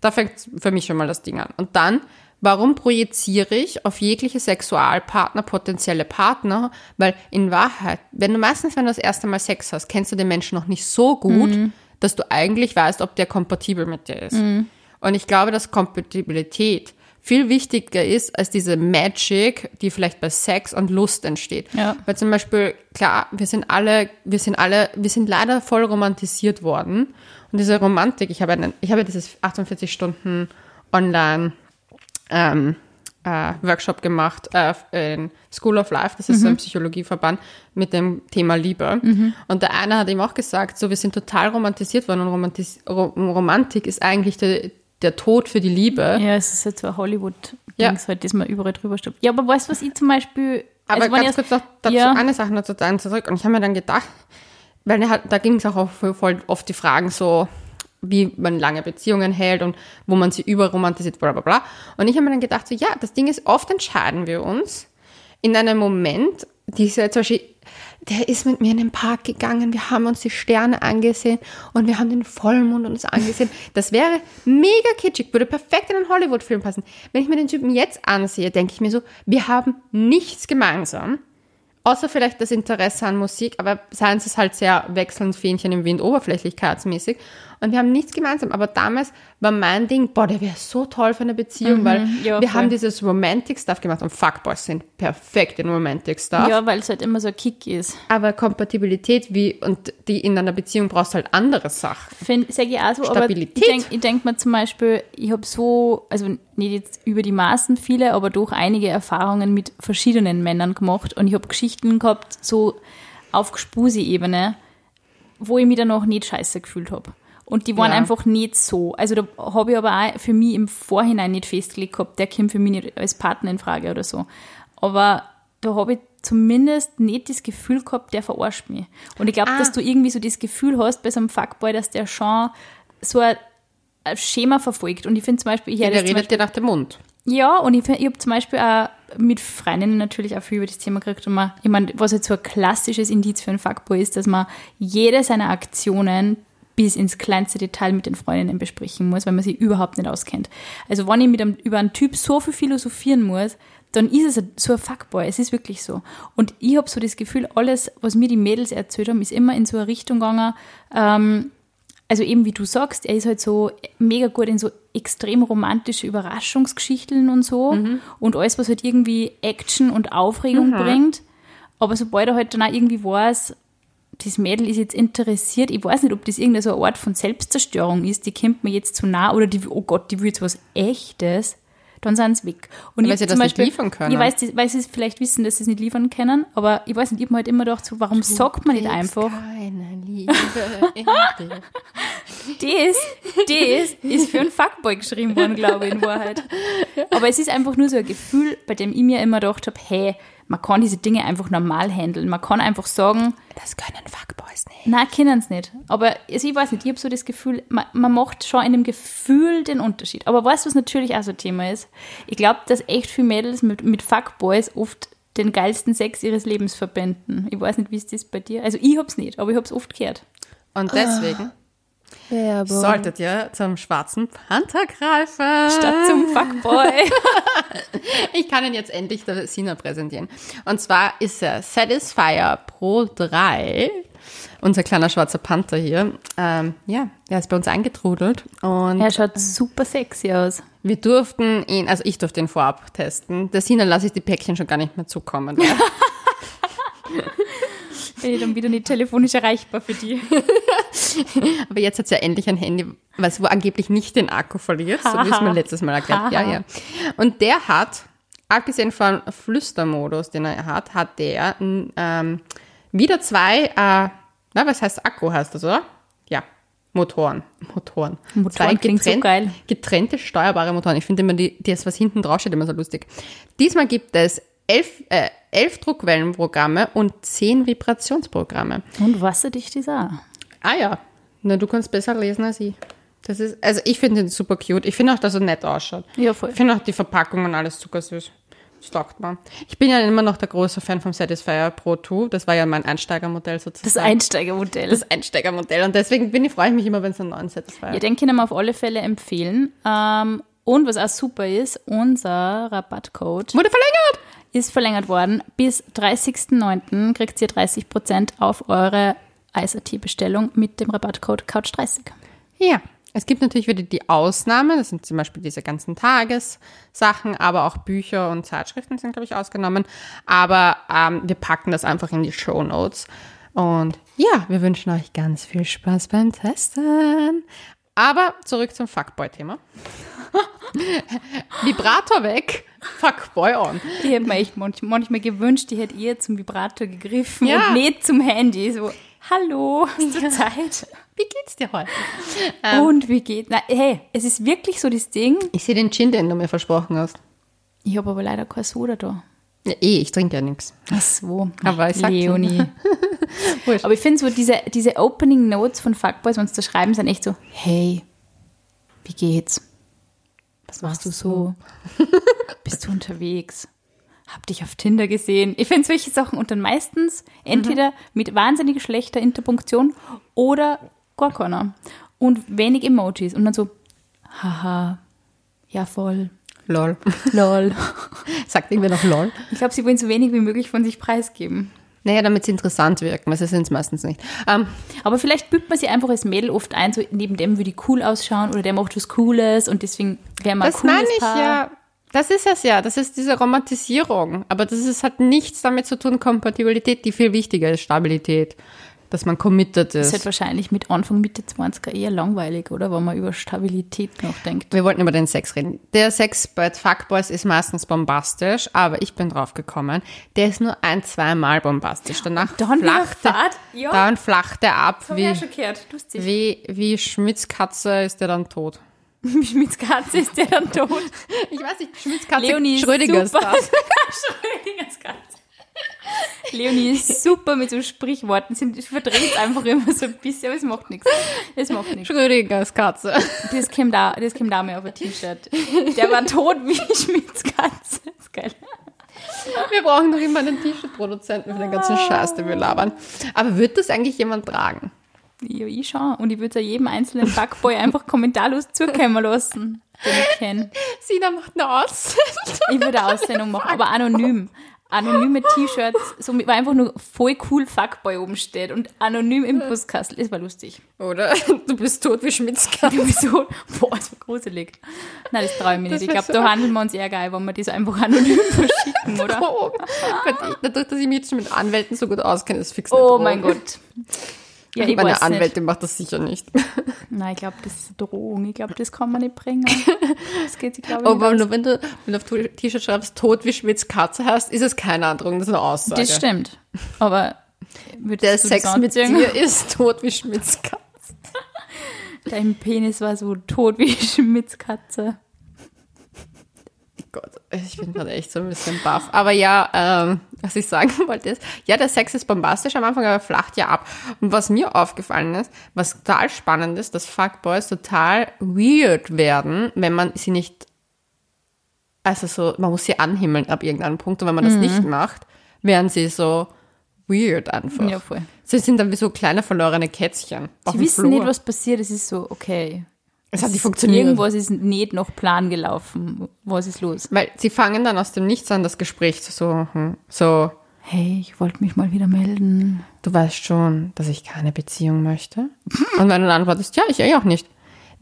Da fängt für mich schon mal das Ding an. Und dann, warum projiziere ich auf jegliche Sexualpartner potenzielle Partner? Weil in Wahrheit, wenn du meistens, wenn du das erste Mal Sex hast, kennst du den Menschen noch nicht so gut, dass du eigentlich weißt, ob der kompatibel mit dir ist. Und ich glaube, dass Kompatibilität viel wichtiger ist als diese Magic, die vielleicht bei Sex und Lust entsteht. Ja. Weil zum Beispiel, klar, wir sind alle, wir sind alle, wir sind leider voll romantisiert worden. Und diese Romantik, ich habe einen, ich habe dieses 48 Stunden online, ähm, äh, Workshop gemacht äh, in School of Life, das ist so ein Psychologieverband mit dem Thema Liebe. Und der eine hat ihm auch gesagt, so wir sind total romantisiert worden und Romantis Ro Romantik ist eigentlich der, der Tod für die Liebe. Ja, es ist jetzt so ein Hollywood-Dings Ja. halt, das man überall drüber stirbt. Ja, aber weißt du, was ich zum Beispiel. Aber also ganz ich- kurz noch dazu ja, eine Sache noch zu deinen zurück. Und ich habe mir dann gedacht, weil da ging es auch voll oft die Fragen so, wie man lange Beziehungen hält und wo man sie überromantisiert, bla bla bla. Und ich habe mir dann gedacht, so ja, das Ding ist, oft entscheiden wir uns in einem Moment, diese zum Beispiel, der ist mit mir in den Park gegangen, wir haben uns die Sterne angesehen und wir haben den Vollmond uns angesehen. Das wäre mega kitschig, würde perfekt in einen Hollywood-Film passen. Wenn ich mir den Typen jetzt ansehe, denke ich mir so, wir haben nichts gemeinsam. Außer vielleicht das Interesse an Musik, aber seins ist halt sehr wechselnd Fähnchen im Wind, oberflächlichkeitsmäßig. Und wir haben nichts gemeinsam. Aber damals war mein Ding, boah, der wäre so toll für eine Beziehung, weil ja, wir voll. haben dieses Romantic-Stuff gemacht und Fuckboys sind perfekt in Romantic-Stuff. ja, weil es halt immer so ein Kick ist. Aber Kompatibilität wie, und die in einer Beziehung brauchst du halt andere Sachen. Find, sag ich auch so, Stabilität. aber ich denke ich denk mir zum Beispiel, ich habe so, also nicht jetzt über die Maßen viele, aber doch einige Erfahrungen mit verschiedenen Männern gemacht und ich habe Geschichten gehabt, so auf Gespusi-Ebene, wo ich mich dann auch nicht scheiße gefühlt habe. Und die waren Ja. einfach nicht so. Also da habe ich aber auch für mich im Vorhinein nicht festgelegt gehabt, der kommt für mich nicht als Partner in Frage oder so. Aber da habe ich zumindest nicht das Gefühl gehabt, der verarscht mich. Und ich glaube, Ah. dass du irgendwie so das Gefühl hast bei so einem Fuckboy, dass der schon so ein, Schema verfolgt. Und ich finde zum Beispiel, ich Ja, der redet dir nach dem Mund. ja, und ich, ich habe zum Beispiel auch mit Freundinnen natürlich auch viel über das Thema gekriegt. Und man, ich meine, was jetzt so ein klassisches Indiz für einen Fuckboy ist, dass man jede seiner Aktionen bis ins kleinste Detail mit den Freundinnen besprechen muss, weil man sie überhaupt nicht auskennt. Also wenn ich mit einem, über einen Typ so viel philosophieren muss, dann ist es so ein Fuckboy. Es ist wirklich so. Und ich habe so das Gefühl, alles, was mir die Mädels erzählt haben, ist immer in so eine Richtung gegangen, ähm, also eben wie du sagst, er ist halt so mega gut in so extrem romantische Überraschungsgeschichten und so und alles, was halt irgendwie Action und Aufregung bringt. Aber sobald er halt dann auch irgendwie weiß, das Mädel ist jetzt interessiert, ich weiß nicht, ob das irgendeine so eine Art von Selbstzerstörung ist, die kommt mir jetzt zu nah oder die, oh Gott, die will jetzt was Echtes, dann sind sie weg. Und Weil ich sie das nicht liefern können. Ich weiß, weil sie es vielleicht wissen, dass sie es nicht liefern können, aber ich weiß nicht, ich habe mir halt immer gedacht, so, warum sagt man nicht einfach, Keine Liebe das, das ist für einen Fuckboy geschrieben worden, glaube ich, in Wahrheit. Aber es ist einfach nur so ein Gefühl, bei dem ich mir immer gedacht habe, hey, man kann diese Dinge einfach normal handeln. Man kann einfach sagen, Das können Fuckboys nicht. nein, können es nicht. Aber also ich weiß nicht, ich habe so das Gefühl, man, man macht schon in dem Gefühl den Unterschied. Aber weißt du, was natürlich auch so ein Thema ist? Ich glaube, dass echt viele Mädels mit, mit Fuckboys oft den geilsten Sex ihres Lebens verbinden. Ich weiß nicht, wie ist das bei dir? Also ich hab's nicht, aber ich hab's oft gehört. Und deswegen solltet ihr zum schwarzen Panther greifen. Statt zum Fuckboy. [LAUGHS] Ich kann ihn jetzt endlich der Sina präsentieren. Und zwar ist er Satisfier Pro 3. Unser kleiner schwarzer Panther hier. Ähm, ja, er ist bei uns eingetrudelt. Und Er schaut super sexy aus. wir durften ihn, also ich durfte ihn vorab testen. Der Sina lasse ich die Päckchen schon gar nicht mehr zukommen. [LAUGHS] Bin ich dann wieder nicht telefonisch erreichbar für die. [LAUGHS] Aber jetzt hat sie ja endlich ein Handy, was wo angeblich nicht den Akku verliert, so wie es mir letztes Mal erklärt. Ja, ja. Und der hat, abgesehen von Flüstermodus, den er hat, hat der ähm, wieder zwei, äh, na, was heißt Akku heißt das, oder? Ja, Motoren. Motoren. Motoren klingt so geil. Getrennte steuerbare Motoren. Ich finde immer, die, das, was hinten draufsteht, immer so lustig. Diesmal gibt es elf, äh, elf Druckwellenprogramme und zehn Vibrationsprogramme. Und wasserdicht ist auch. Ah ja, na du kannst besser lesen als ich. Das ist, also ich finde ihn super cute. Ich finde auch, dass er nett ausschaut. Ja, voll. Ich finde auch die Verpackung und alles zuckersüß. Das taugt mir. Ich bin ja immer noch der große Fan vom Satisfyer Pro 2. Das war ja mein Einsteigermodell sozusagen. Das Einsteigermodell. Das Einsteigermodell. Und deswegen bin ich, freue ich mich immer, wenn es einen neuen Satisfyer Ja, den können wir auf alle Fälle empfehlen. Ähm, und was auch super ist, unser Rabattcode Wurde verlängert! Ist verlängert worden. Bis 30.09. kriegt ihr 30% auf eure ISAT-Bestellung mit dem Rabattcode Couch30. Ja. Es gibt natürlich wieder die Ausnahmen, das sind zum Beispiel diese ganzen Tagessachen, aber auch Bücher und Zeitschriften sind, glaube ich, ausgenommen. Aber ähm, wir packen das einfach in die Show Notes. Und ja, wir wünschen euch ganz viel Spaß beim Testen. Aber zurück zum Fuckboy-Thema. [LAUGHS] Vibrator weg, Fuckboy on. Ich hätte mir echt manch, manchmal gewünscht, ich hätte eher zum Vibrator gegriffen Ja. und nicht zum Handy. So, hallo, hast du Zeit? Wie geht's dir heute? Und wie geht? Na, hey, es ist wirklich so das Ding. Ich sehe den Gin, den du mir versprochen hast. Ich habe aber leider keine Soda da. Ja, eh, ich trinke ja nichts. Ach so. [LAUGHS] Aber ich sag Leonie. [LAUGHS] Aber ich finde so, diese, diese Opening Notes von Fuckboys, wenn sie da schreiben, sind echt so, hey, wie geht's? Was machst du so? Bist du unterwegs? Hab dich auf Tinder gesehen. Ich finde solche Sachen und dann meistens entweder mit wahnsinnig schlechter Interpunktion oder gar keiner. Und wenig Emojis. Und dann so, haha, ja voll, Lol. [LAUGHS] lol. Sagt irgendwer noch lol? Ich glaube, sie wollen so wenig wie möglich von sich preisgeben. Naja, damit sie interessant wirken, weil sie sind es meistens nicht. Ähm, Aber vielleicht bügt man sie einfach als Mädel oft ein, so neben dem würde die cool ausschauen oder der macht was Cooles und deswegen wäre man ein das meine ich Paar. ja. Das ist es ja, das ist diese Romantisierung. Aber das ist, hat nichts damit zu tun, Kompatibilität, die viel wichtiger ist, Stabilität. Dass man committed Das ist ist. halt wahrscheinlich mit Anfang, Mitte 20er eher langweilig, oder? Wenn man über Stabilität nachdenkt. Wir wollten über den Sex reden. Der Sex bei Fuckboys ist meistens bombastisch, aber ich bin drauf gekommen, der ist nur ein, zweimal bombastisch. Danach Dann flacht er? Ja. dann flacht er ab, wie, wie, wie Schmidts Katze ist der dann tot. [LAUGHS] Mit Katze ist der dann tot. Ich weiß nicht, Schmidts Katze, Leonie ist Schrödinger ist super. das. [LAUGHS] Schrödingers Katze. Leonie ist [LAUGHS] super mit so Sprichworten. Sie verdreht einfach immer so ein bisschen, aber es macht nichts. Es macht nichts. Schrödingers Katze. Das kommt da, das kommt da mal auf ein T-Shirt. Der war tot wie Schmidts Katze. Das ist geil. Wir brauchen doch immer einen T-Shirt-Produzenten für den ganzen Scheiß, den wir labern. Aber wird das eigentlich jemand tragen? Ja, ich schon. Und ich würde es ja jedem einzelnen Fuckboy einfach kommentarlos zukommen lassen, den ich kenne. Sina macht eine Aussendung. Ich würde eine Aussendung machen, aber anonym. Anonyme T-Shirts, so mit, weil einfach nur voll cool Fuckboy oben steht und anonym im Buskastel. Das war lustig. Oder [LAUGHS] du bist tot wie Schmidts Katze. Wieso? Boah, das war gruselig. Nein, das traue ich mir nicht. Ich glaube, so- da handeln wir uns eher geil, wenn wir das einfach anonym [LAUGHS] verschicken, oder? Gott, Dadurch, dass ich mich jetzt schon mit Anwälten so gut auskenne, ist fix Oh mein Gott. Ja, ich Meine weiß nicht. Anwältin macht das sicher nicht. [LAUGHS] Nein, ich glaube, das ist eine Drohung. Ich glaube, das kann man nicht bringen. Das geht sich, glaube ich, Aber nur wenn du, wenn du auf T-Shirt schreibst, tot wie Schmidts Katze hast, ist es keine Androhung, das ist eine Aussage. Das stimmt. Aber würdest Der Sex mit anziehen? dir ist tot wie Schmidts Katze. [LAUGHS] Dein Penis war so tot wie Schmidts Katze. Gott, ich bin gerade echt so ein bisschen baff. Aber ja, ähm, was ich sagen [LAUGHS] wollte ist, ja, der Sex ist bombastisch am Anfang, aber flacht ja ab. Und was mir aufgefallen ist, was total spannend ist, dass Fuckboys total weird werden, wenn man sie nicht, also so, man muss sie anhimmeln ab irgendeinem Punkt. Und wenn man das nicht macht, werden sie so weird einfach. Ja, voll. Sie sind dann wie so kleine verlorene Kätzchen. Sie wissen Flur. nicht, was passiert. Es ist so, okay. Es hat nicht funktioniert. Irgendwas ist nicht nach Plan gelaufen. Was ist los? Weil sie fangen dann aus dem Nichts an, das Gespräch zu suchen. So, Hey, ich wollte mich mal wieder melden. du weißt schon, dass ich keine Beziehung möchte. Und wenn du dann antwortest, ja, ich eh auch nicht.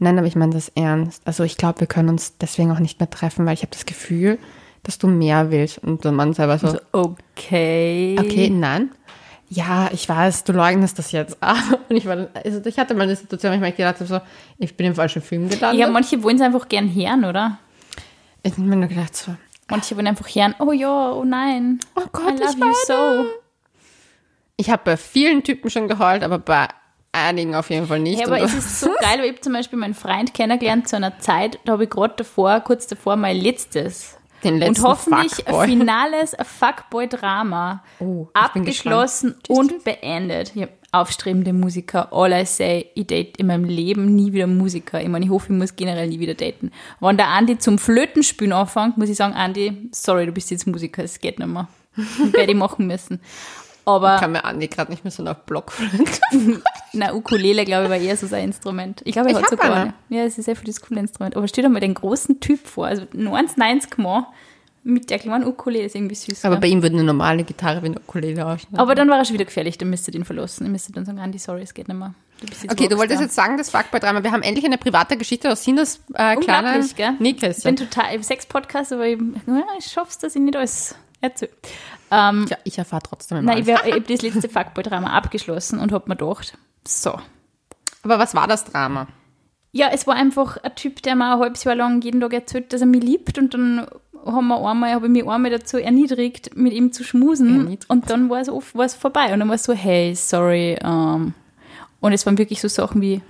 Nein, aber ich meine das ernst. Also ich glaube, wir können uns deswegen auch nicht mehr treffen, weil ich habe das Gefühl, dass du mehr willst. Und der Mann selber so, So, okay. okay, nein. Ja, ich weiß, du leugnest das jetzt. [LAUGHS] Und ich, war, also ich hatte mal eine Situation, wo ich mir gedacht habe, so, ich bin im falschen Film gelandet. Ja, manche wollen es einfach gern hören, oder? ich habe mir nur gedacht, so, Manche wollen einfach hören, oh ja, oh nein. oh Gott, I love ich you war so. Ich habe bei vielen Typen schon geheult, aber bei einigen auf jeden Fall nicht. Ja, aber es [LAUGHS] ist so geil, weil ich zum Beispiel meinen Freund kennengelernt zu einer Zeit, da habe ich gerade davor, kurz davor, mein letztes. Den letzten und hoffentlich Fuckboy. ein [LAUGHS] finales Fuckboy-Drama Oh, abgeschlossen und beendet. Hab aufstrebende Musiker, all I say, ich date in meinem Leben nie wieder Musiker. Ich meine, ich hoffe, ich muss generell nie wieder daten. Wenn der Andi zum Flötenspielen anfängt, muss ich sagen, Andi, sorry, du bist jetzt Musiker, es geht nicht mehr. [LAUGHS] Werde ich machen müssen. Aber kann mir Andi gerade nicht mehr so nach Block flöten. [LAUGHS] na, Ukulele, glaube ich, war eher so sein Instrument. Ich glaube, er Ich hat sogar eine. Ja, es ist sehr für das coole Instrument. Aber stell dir mal den großen Typ vor, also 90 Mann mit der kleinen Ukulele, ist irgendwie süß. Aber bei ihm würde eine normale Gitarre wie eine Ukulele ausschauen. Aber dann war er schon wieder gefährlich, dann müsste den verlassen. Ihr müsstet dann sagen, Andi, sorry, es geht nicht mehr. Du Okay, du wolltest jetzt sagen, das Fuckboy-Drama. Wir haben endlich eine private Geschichte aus Sinas äh, kleinen gell? Ich bin total, ich sechs Podcasts, aber ich, ja, ich schaff's, dass ich nicht alles erzähle. Ähm, Ja, ich erfahre trotzdem immer nein, ich, alles. wär- ich habe das letzte Fuckboy-Drama abgeschlossen und habe mir gedacht, so, Aber was war das Drama? ja, es war einfach ein Typ, der mir ein halbes Jahr lang jeden Tag erzählt, dass er mich liebt und dann haben wir einmal, habe ich mich einmal dazu erniedrigt, mit ihm zu schmusen Erniedrigt. und dann war es, oft, war es vorbei und dann war es so, hey, sorry, ähm, und es waren wirklich so Sachen wie,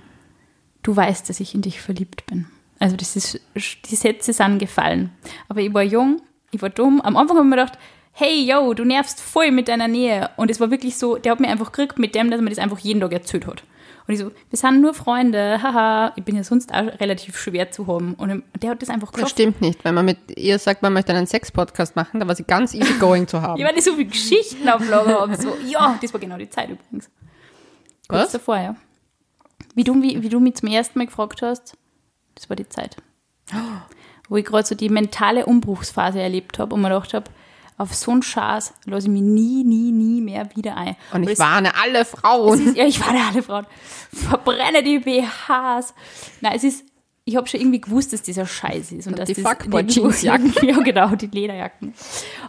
du weißt, dass ich in dich verliebt bin. Also das ist, die Sätze sind gefallen. Aber ich war jung, ich war dumm. Am Anfang habe ich mir gedacht, hey, yo, du nervst voll mit deiner Nähe. Und es war wirklich so, der hat mir einfach gekriegt mit dem, dass mir das einfach jeden Tag erzählt hat. Und ich so, wir sind nur Freunde, haha. Ich bin ja sonst auch relativ schwer zu haben. Und der hat das einfach Das geschafft. stimmt nicht. Wenn man mit ihr sagt, man möchte einen Sex-Podcast machen, da war sie ganz easy going zu haben. [LAUGHS] Ich ich so viele Geschichten auf Lager habe. So, ja, das war genau die Zeit übrigens. Kurz Was? davor, ja. Wie du, wie, wie du mich zum ersten Mal gefragt hast, das war die Zeit. Wo ich gerade so die mentale Umbruchsphase erlebt habe und mir gedacht habe, auf so einen Schatz lasse ich mich nie, nie, nie mehr wieder ein. Und ich warne alle Frauen. ist, ja, ich war da alle Frauen. Verbrenne die BHs. Nein, es ist, ich habe schon irgendwie gewusst, dass dieser Scheiß ist. Und, dass die Fuckboy-Jeansjacken. [LAUGHS] Ja, genau, die Lederjacken.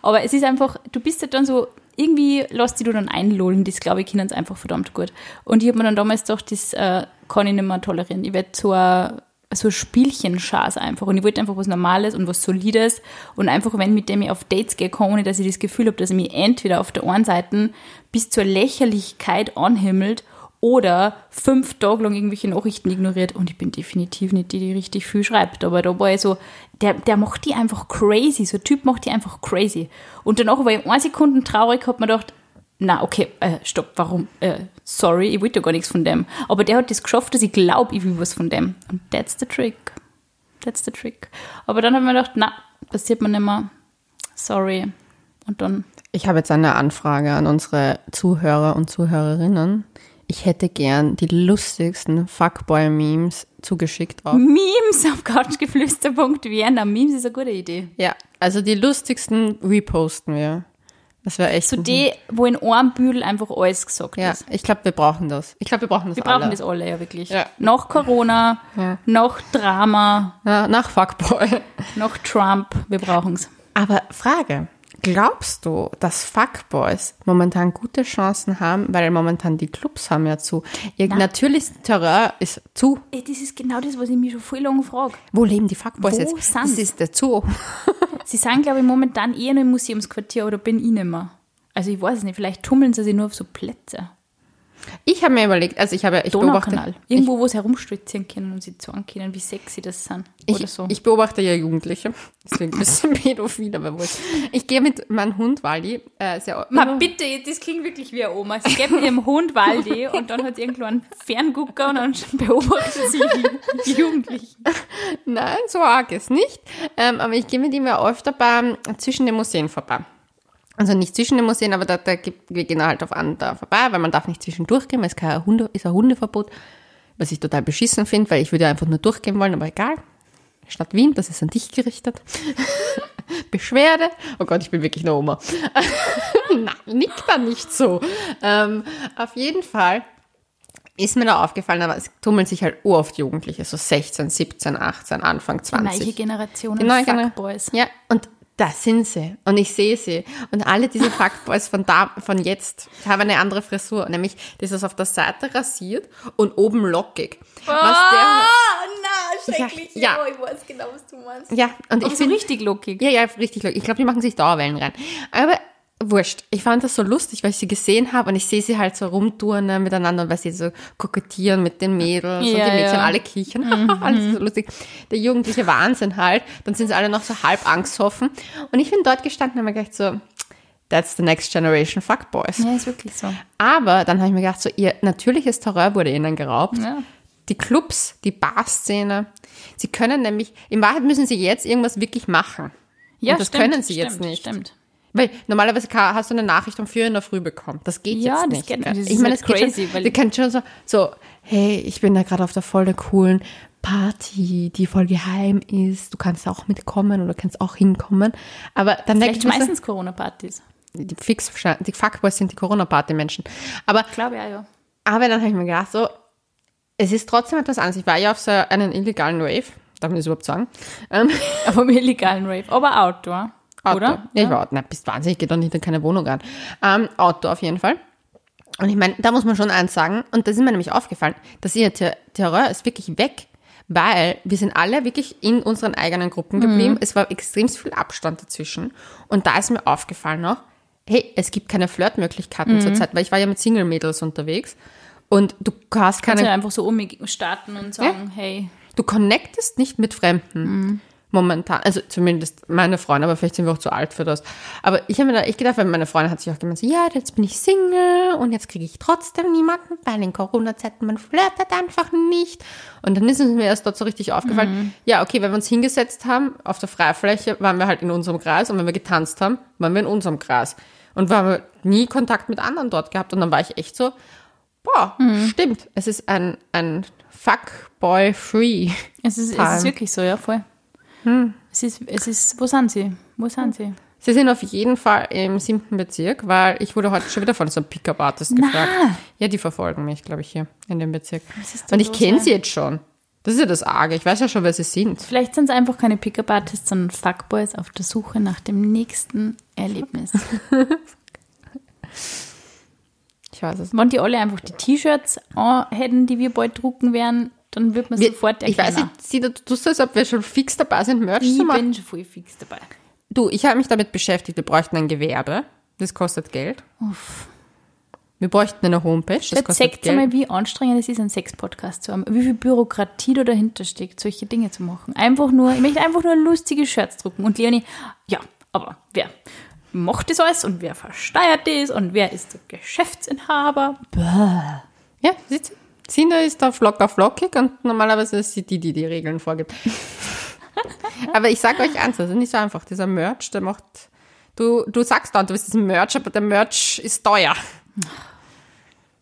Aber es ist einfach, du bist halt dann so, irgendwie lässt die du dann einlullen. Das, glaube ich, können es einfach verdammt gut. Und ich habe mir dann damals gedacht, das äh, kann ich nicht mehr tolerieren. Ich werde ein so Spielchenschaß einfach. Und ich wollte einfach was Normales und was Solides und einfach, wenn mit dem ich auf Dates gehe, ohne dass ich das Gefühl habe, dass er mich entweder auf der einen Seite bis zur Lächerlichkeit anhimmelt oder fünf Tage lang irgendwelche Nachrichten ignoriert. Und ich bin definitiv nicht die, die richtig viel schreibt. Aber da war ich so, der, der macht die einfach crazy. So ein Typ macht die einfach crazy. Und danach war ich eine Sekunde traurig, hab mir gedacht, na, okay, äh, stopp, warum? Äh, sorry, ich wollte ja gar nichts von dem. Aber der hat das geschafft, dass ich glaube, ich will was von dem. Und that's the trick. That's the trick. Aber dann habe ich mir gedacht, na, passiert mir nicht mehr. Sorry. Und dann, Ich habe jetzt eine Anfrage an unsere Zuhörer und Zuhörerinnen. Ich hätte gern die lustigsten Fuckboy-Memes zugeschickt. Auch. Memes auf couchgeflüster.vienna. Memes ist eine gute Idee. Ja, also die lustigsten reposten wir. Das wäre echt. So die, wo in einem Büdel einfach alles gesagt ja, ist. ich glaube, wir brauchen das. Ich glaube, wir brauchen das Wir brauchen alle. das alle, ja wirklich. Ja. Nach Corona, Ja. nach Drama, Ja, nach Fuckboy. [LAUGHS] nach Trump, wir brauchen es. Aber Frage. Glaubst du, dass Fuckboys momentan gute Chancen haben, weil momentan die Clubs haben ja zu. Ihr Na. natürlichstes Terror ist zu. Das ist genau das, was ich mich schon voll lange frage. Wo leben die Fuckboys Wo jetzt? sind's? Das ist der Zoo. Sie sind, glaube ich, momentan eher nur im Museumsquartier oder bin ich nicht mehr. Also ich weiß es nicht, vielleicht tummeln sie sich nur auf so Plätze. Ich habe mir überlegt, also ich habe ich beobachte. Irgendwo, wo sie herumstolzieren können und sie zeigen können, wie sexy das sind. ich, oder so. ich beobachte ja Jugendliche. Deswegen ein bisschen pädophil, aber wurscht. Ich gehe mit meinem Hund Wally äh, sehr Ma, bitte, das klingt wirklich wie eine Oma. Sie geht mit ihrem Hund Waldi [LAUGHS] und dann hat sie irgendwo einen Ferngucker und dann beobachtet sie die Jugendlichen. Nein, so arg ist nicht. Ähm, aber ich gehe mit ihm ja öfter beim, zwischen den Museen vorbei. Also nicht zwischen den Museen, aber da, da gibt, wir gehen halt auf an da vorbei, weil man darf nicht zwischendurch gehen, weil es kein Hunde, ist ein Hundeverbot, was ich total beschissen finde, weil ich würde einfach nur durchgehen wollen, aber egal. Stadt Wien, das ist an dich gerichtet. [LAUGHS] Beschwerde. Oh Gott, ich bin wirklich eine Oma. [LAUGHS] Nein, nick da nicht so. Ähm, auf jeden Fall ist mir da aufgefallen, aber es tummeln sich halt oft Jugendliche, so 16, 17, 18, Anfang 20. Neue Generation Die neue Fuckboys. Ja, und da sind sie. Und ich sehe sie. Und alle diese [LAUGHS] Fuckboys von da, von jetzt haben eine andere Frisur. Nämlich, das ist auf der Seite rasiert und oben lockig. Was Ah, na, schrecklich. Ja, ja. ich weiß genau, was du meinst. der, ja, und Aber ich so bin, richtig lockig. ja, ja, richtig lockig. Ich glaube, die machen sich Dauerwellen rein. Aber wurscht. Ich fand das so lustig, weil ich sie gesehen habe und ich sehe sie halt so rumturnen miteinander, weil sie so kokettieren mit den Mädels und Ja, die Mädchen ja. alle kichern. [LAUGHS] Alles so lustig. Der jugendliche Wahnsinn halt. Dann sind sie alle noch so halb angsthoffen. Und ich bin dort gestanden und habe mir gedacht so, that's the next generation fuckboys. Ja, ist wirklich so. Aber dann habe ich mir gedacht so, ihr natürliches Terror wurde ihnen geraubt. Ja. Die Clubs, die Barszene, sie können nämlich, in Wahrheit müssen sie jetzt irgendwas wirklich machen. Ja, und das stimmt, können sie jetzt stimmt, nicht. Stimmt. Weil normalerweise hast du eine Nachricht um 4 in der Früh bekommen. Das geht Ja, jetzt das nicht. geht gell? nicht. Das ich ist meine, es geht crazy, schon, weil- du kennst schon so, so, hey, ich bin da gerade auf der voll der coolen Party, die voll geheim ist. Du kannst auch mitkommen oder kannst auch hinkommen. Aber dann Vielleicht man so, meistens Corona-Partys. die Fix, die Fuckboys sind die Corona-Party-Menschen. Aber Glaube ja, ja. aber dann habe ich mir gedacht, so, es ist trotzdem etwas anderes. Ich war ja auf so einen illegalen Rave, darf man das überhaupt sagen? Ähm, [LAUGHS] Aber im illegalen Rave. Aber Outdoor. Outdoor. Oder? Ja, ich war, na, bist wahnsinnig, ich gehe doch nicht in keine Wohnung rein. Ähm, Outdoor auf jeden Fall. Und ich meine, da muss man schon eins sagen, und da ist mir nämlich aufgefallen, dass ihr Ter Terror ist wirklich weg. weil wir sind alle wirklich in unseren eigenen Gruppen geblieben. Es war extrem viel Abstand dazwischen. Und da ist mir aufgefallen noch, hey, es gibt keine Flirtmöglichkeiten zurzeit, weil ich war ja mit Single-Mädels unterwegs. Und du hast keine Kannst ja einfach so umstarten und sagen, hey, Du connectest nicht mit Fremden. Momentan. Also zumindest meine Freunde, aber vielleicht sind wir auch zu alt für das. Aber ich habe mir da echt gedacht, weil meine Freundin hat sich auch gemeint, so, ja, jetzt bin ich Single und jetzt kriege ich trotzdem niemanden, weil in Corona-Zeiten man flirtet einfach nicht. Und dann ist es mir erst dort so richtig aufgefallen, ja, okay, wenn wir uns hingesetzt haben auf der Freifläche, waren wir halt in unserem Kreis und wenn wir getanzt haben, waren wir in unserem Kreis. Und wir haben nie Kontakt mit anderen dort gehabt. Und dann war ich echt so, boah, stimmt, es ist ein, ein Fuckboy-Free. es ist, es ist wirklich so, ja, voll. Es ist, es ist, wo sind sie? Wo sind sie? Sie sind auf jeden Fall im siebten Bezirk, weil ich wurde heute schon wieder von so einem Pickup-Artist gefragt. Ja, die verfolgen mich, glaube ich, hier in dem Bezirk. Und ich kenne sie jetzt schon. Das ist ja das Arge. Ich weiß ja schon, wer sie sind. Vielleicht sind es einfach keine Pickup-Artists, sondern Fuckboys auf der Suche nach dem nächsten Erlebnis. Ich weiß es nicht. Wenn die alle einfach die T-Shirts hätten, die wir bald drucken werden, dann wird man Wir- sofort ich erkennen. weiß nicht, sie, du tust so, als ob wir schon fix dabei sind, Merch ich zu machen. bin schon voll fix dabei. Du, ich habe mich damit beschäftigt. Wir bräuchten ein Gewerbe. Das kostet Geld. Wir bräuchten eine Homepage. Das Jetzt kostet Geld. mal, wie anstrengend es ist, einen Sex-Podcast zu haben. Wie viel Bürokratie da dahinter steckt, solche Dinge zu machen. Einfach nur, ich möchte einfach nur lustige Shirts drucken. Und Leonie, ja, aber wer macht das alles und wer versteuert das und wer ist der Geschäftsinhaber? Ja, sieht sie. Sina ist da flocker flockig und normalerweise ist sie die, die die Regeln vorgibt. [LAUGHS] aber ich sage euch eins, das ist nicht so einfach. Dieser Merch, der macht, du, du sagst dann, du bist diesen Merch, aber der Merch ist teuer.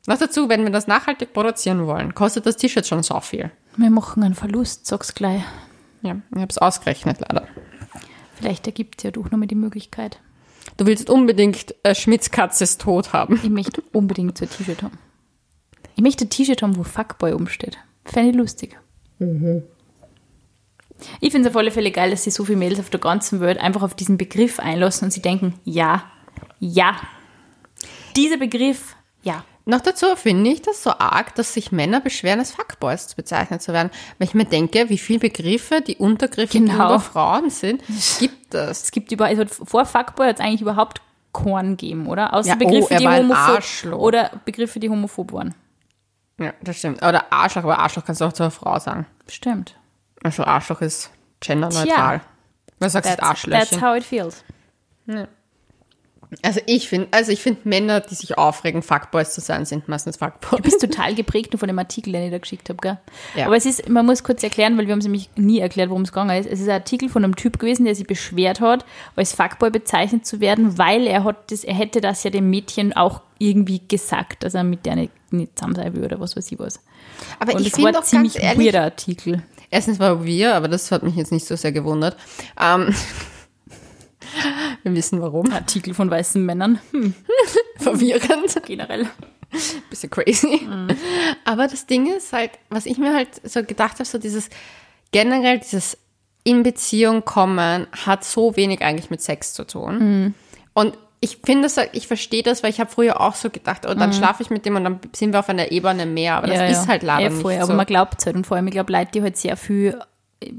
Noch dazu, wenn wir das nachhaltig produzieren wollen, kostet das T-Shirt schon so viel. Wir machen einen Verlust, sag's gleich. Ja, ich habe es ausgerechnet leider. Vielleicht ergibt es ja doch nochmal die Möglichkeit. Du willst unbedingt äh, Schmitz Katze ist tot haben. Ich möchte unbedingt so ein T-Shirt haben. Ich möchte ein T-Shirt haben, wo Fuckboy umsteht. Fände ich lustig. Ich finde es auf alle Fälle geil, dass sich so viele Mädels auf der ganzen Welt einfach auf diesen Begriff einlassen und sie denken, ja, ja. Dieser Begriff, ja. Noch dazu finde ich das so arg, dass sich Männer beschweren, als Fuckboys bezeichnet zu werden. Weil ich mir denke, wie viele Begriffe, die Untergriffe Genau. gegenüber Frauen sind, [LAUGHS] gibt es. Es gibt über, also vor Fuckboy hat es eigentlich überhaupt keinen gegeben, oder? Außer Ja, oh, Begriffe, er die homophob oder Begriffe, die homophob waren. Ja, das stimmt. Oder Arschloch, aber Arschloch kannst du auch zu einer Frau sagen. Stimmt. Also Arschloch ist genderneutral. Was sagst du Arschlöchchen? that's how it feels. Also ich finde, also ich finde Männer, die sich aufregen, Fuckboys zu sein, sind meistens Du Fuckboys. bist total geprägt nur von dem Artikel, den ich da geschickt habe, gell? Ja. Aber es ist, man muss kurz erklären, weil wir haben es nämlich nie erklärt, worum es gegangen ist. Es ist ein Artikel von einem Typ gewesen, der sich beschwert hat, als Fuckboy bezeichnet zu werden, weil er hat das, er hätte das ja dem Mädchen auch irgendwie gesagt, dass er mit der nicht, nicht zusammen sein will oder was weiß ich was. Aber Und ich finde war doch ziemlich ganz ehrlich, weirder Artikel. Erstens war wir, aber das hat mich jetzt nicht so sehr gewundert. Ähm, [LAUGHS] wir wissen warum. Artikel von weißen Männern, hm, [LAUGHS] Verwirrend. generell. Bisschen crazy. Aber das Ding ist halt, was ich mir halt so gedacht habe, so dieses generell dieses in Beziehung kommen hat so wenig eigentlich mit Sex zu tun. Und ich finde das, ich verstehe das, weil ich habe früher auch so gedacht, oh, dann schlafe ich mit dem und dann sind wir auf einer Ebene mehr. Aber das ist halt leider Eh, voll, nicht aber so. man glaubt es halt. Und vor allem, ich glaube, Leute, die halt sehr viel,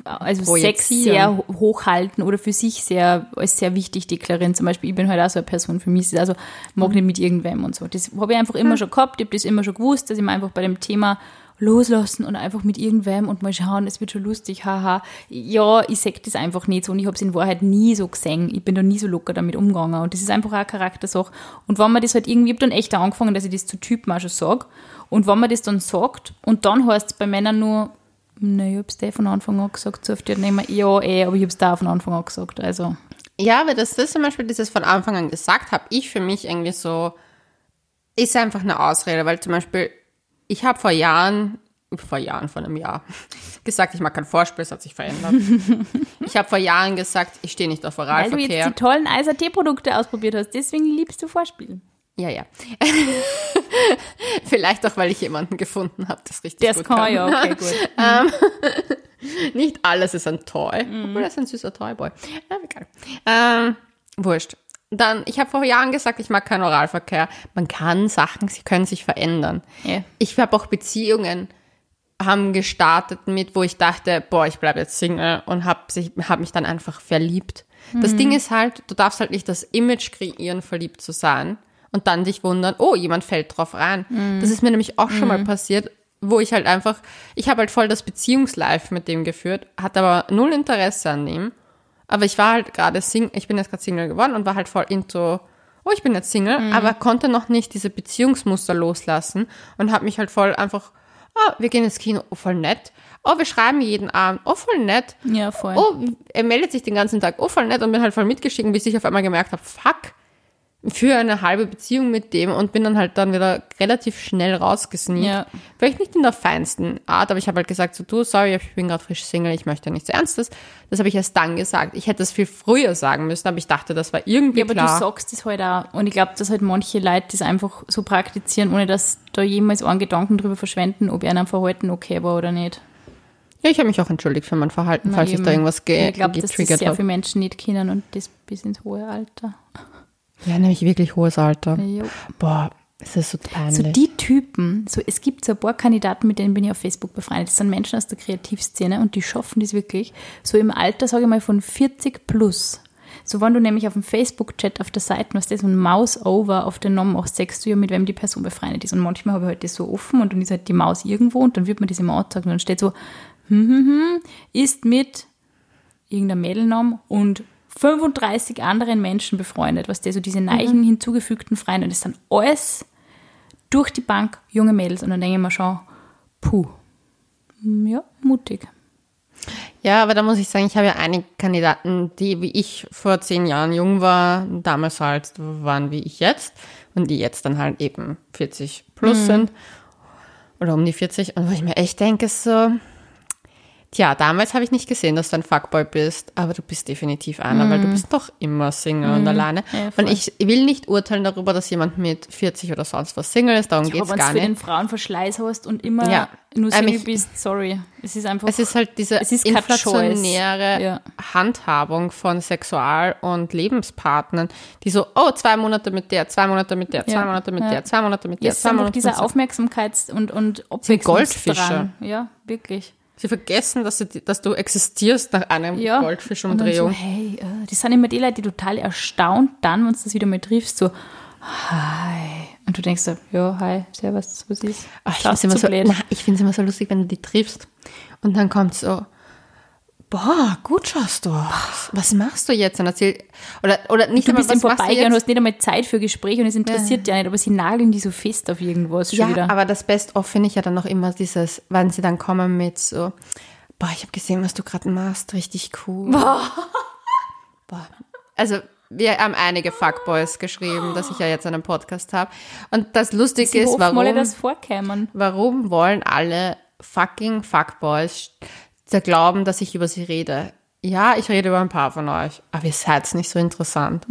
also Sex sehr ho- hochhalten oder für sich sehr, als sehr wichtig deklarieren. Zum Beispiel, ich bin halt auch so eine Person, für mich ist es also, mag Mhm. nicht mit irgendwem und so. Das habe ich einfach immer schon gehabt, ich habe das immer schon gewusst, dass ich mir einfach bei dem Thema loslassen und einfach mit irgendwem und mal schauen, es wird schon lustig, haha. Ja, ich sag das einfach nicht so und ich habe es in Wahrheit nie so gesehen. Ich bin da nie so locker damit umgegangen und das ist einfach auch eine Charaktersache. Und wenn man das halt irgendwie, ich habe dann echt angefangen, dass ich das zu Typen auch schon sage und wenn man das dann sagt und dann heißt es bei Männern nur, na, ich hab's dir von Anfang an gesagt, so oft die nehmen, ja, eh, aber ich hab's da von Anfang an gesagt, also. Ja, aber das ist zum Beispiel dieses von Anfang an gesagt habe, ich für mich irgendwie so, ist einfach eine Ausrede, weil zum Beispiel, ich habe vor Jahren, vor Jahren, vor einem Jahr, [LAUGHS] gesagt, ich mag kein Vorspiel, es hat sich verändert. [LAUGHS] ich habe vor Jahren gesagt, ich stehe nicht auf Weil du Oralverkehr. jetzt die tollen Eis-AT-Produkte ausprobiert hast, deswegen liebst du Vorspielen. ja, ja. [LAUGHS] Vielleicht auch, weil ich jemanden gefunden habe, das richtig Das gut kann, kann. ja, okay, gut. Nicht alles ist ein Toy, Mhm. obwohl er ist ein süßer Toyboy. Ja, egal. Ähm, wurscht. Dann, ich habe vor Jahren gesagt, ich mag keinen Oralverkehr. Man kann Sachen, sie können sich verändern. Ja. Ich habe auch Beziehungen haben gestartet mit, wo ich dachte, boah, ich bleibe jetzt Single und habe hab mich dann einfach verliebt. Das Ding ist halt, du darfst halt nicht das Image kreieren, verliebt zu sein und dann dich wundern, oh, jemand fällt drauf rein. Das ist mir nämlich auch schon mal passiert, wo ich halt einfach, ich habe halt voll das Beziehungslife mit dem geführt, hatte aber null Interesse an ihm. Aber ich war halt gerade Single, ich bin jetzt gerade Single geworden und war halt voll into, oh, ich bin jetzt Single, aber konnte noch nicht diese Beziehungsmuster loslassen und habe mich halt voll einfach, oh, wir gehen ins Kino, oh, voll nett. Oh, wir schreiben jeden Abend, oh, voll nett. Ja, voll. Oh, er meldet sich den ganzen Tag, oh, voll nett und bin halt voll mitgestiegen, bis ich auf einmal gemerkt habe, fuck, für eine halbe Beziehung mit dem und bin dann halt dann wieder relativ schnell rausgesneakt. Ja. Vielleicht nicht in der feinsten Art, aber ich habe halt gesagt, so du, sorry, ich bin gerade frisch Single, ich möchte nichts Ernstes. Das habe ich erst dann gesagt. Ich hätte es viel früher sagen müssen, aber ich dachte, das war irgendwie Ja, aber klar. du sagst das halt auch. Und ich glaube, dass halt manche Leute das einfach so praktizieren, ohne dass da jemals einen Gedanken drüber verschwenden, ob einem Verhalten okay war oder nicht. ja, ich habe mich auch entschuldigt für mein Verhalten, Na falls ich eben. da irgendwas ge Ich glaube, dass das getriggert sehr habe. viele Menschen nicht kennen und das bis ins hohe Alter. Ja, nämlich wirklich hohes Alter. Jo. Boah, es ist so peinlich. So die Typen, so es gibt so ein paar Kandidaten, mit denen bin ich auf Facebook befreundet. Das sind Menschen aus der Kreativszene und die schaffen das wirklich so im Alter, sage ich mal, von 40 plus. So, wenn du nämlich auf dem Facebook-Chat auf der Seite hast, das so ein Mouse-Over auf den Namen machst, sagst du ja, mit wem die Person befreundet ist. Und manchmal habe ich halt das so offen und dann ist halt die Maus irgendwo und dann wird man das immer anzeigen und dann steht so, hm, hm, hm, ist mit irgendeinem Mädelnamen und 35 anderen Menschen befreundet, was der so diese neuen hinzugefügten Freunde und das sind alles durch die Bank junge Mädels und dann denke ich mir schon, puh, Hm, ja, mutig. Ja, aber da muss ich sagen, ich habe ja einige Kandidaten, die wie ich vor zehn Jahren jung war, damals halt waren wie ich jetzt und die jetzt dann halt eben 40 plus sind oder um die 40 und wo ich mir echt denke so, tja, damals habe ich nicht gesehen, dass du ein Fuckboy bist, aber du bist definitiv einer, weil du bist doch immer Single und alleine. Ja, und ich will nicht urteilen darüber, dass jemand mit 40 oder sonst was Single ist, darum geht's wenn gar du für nicht. den Frauenverschleiß hast und immer Ja. nur Ähm, Single ich- bist, sorry. Es ist einfach. Es ist halt diese Es ist inflationäre. Ja. Handhabung von Sexual- und Lebenspartnern, die so, oh, zwei Monate mit der, zwei Monate mit der, zwei. Monate mit der, zwei Monate mit der, es ist zwei einfach Monate mit der. Aufmerksamkeits- und, und Goldfische. Abwechslungsdrang. Ja, wirklich. Sie vergessen, dass, sie, dass du existierst nach einem Ja. Und dann so, Goldfischumdrehung. hey, äh, das sind immer die Leute, die total erstaunt dann, wenn du das wieder mal triffst, so, hi. Und du denkst so, ja, hi, servus, was ist? Ach, ich finde es immer, so, na, ich immer so lustig, wenn du die triffst und dann kommt so, boah, gut schaust du aus. Was machst du jetzt? Und erzähl, oder, oder nicht Du einmal, bist im du Vorbeigehen und jetzt? hast nicht einmal Zeit für Gespräche und es interessiert dich ja nicht, aber sie nageln die so fest auf irgendwas schon Ja, wieder. aber das Best-of finde ich ja dann noch immer dieses, wenn sie dann kommen mit so, boah, ich habe gesehen, was du gerade machst, richtig cool. [LAUGHS] Boah. Also, wir haben einige Fuckboys geschrieben, dass ich ja jetzt einen Podcast habe. Und das Lustige sie ist, warum, alle, dass vorkämen. warum wollen alle fucking Fuckboys da glauben, dass ich über sie rede? Ja, ich rede über ein paar von euch, aber ihr seid nicht so interessant.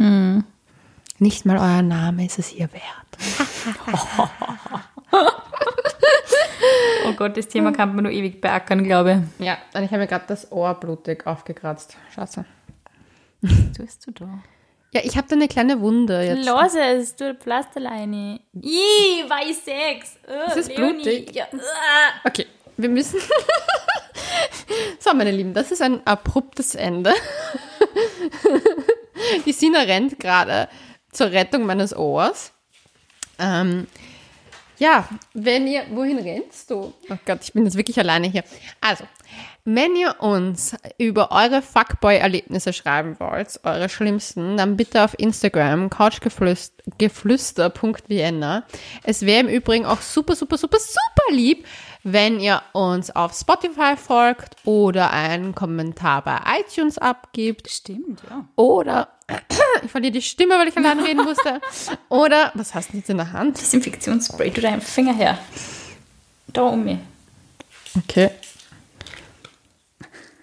Nicht mal euer Name ist es ihr wert. [LAUGHS] Oh Gott, das Thema kann man nur ewig beackern, glaube Ja, und ich habe mir gerade das Ohr blutig aufgekratzt. Scheiße. ich. Was tust du da? Ja, ich habe da eine kleine Wunde jetzt. Lass es, du Pflasterleine. Ih, weiß sechs. Uh, Es ist blutig. Ja. Okay, wir müssen. [LAUGHS] so, meine Lieben, das ist ein abruptes Ende. Die Sina rennt gerade zur Rettung meines Ohrs. Ähm, ja, wenn ihr, wohin rennst du? Oh Gott, ich bin jetzt wirklich alleine hier. Also, wenn ihr uns über eure Fuckboy-Erlebnisse schreiben wollt, eure schlimmsten, dann bitte auf Instagram couchgeflüster.vienna. Es wäre im Übrigen auch super, super, super, super lieb, wenn ihr uns auf Spotify folgt oder einen Kommentar bei iTunes abgibt Stimmt, ja. oder [CLEARS THROAT] ich verliere die Stimme, weil ich allein reden musste. Oder was hast du jetzt in der Hand? Desinfektionsspray, tu deinen Finger her. Da um mich. Okay.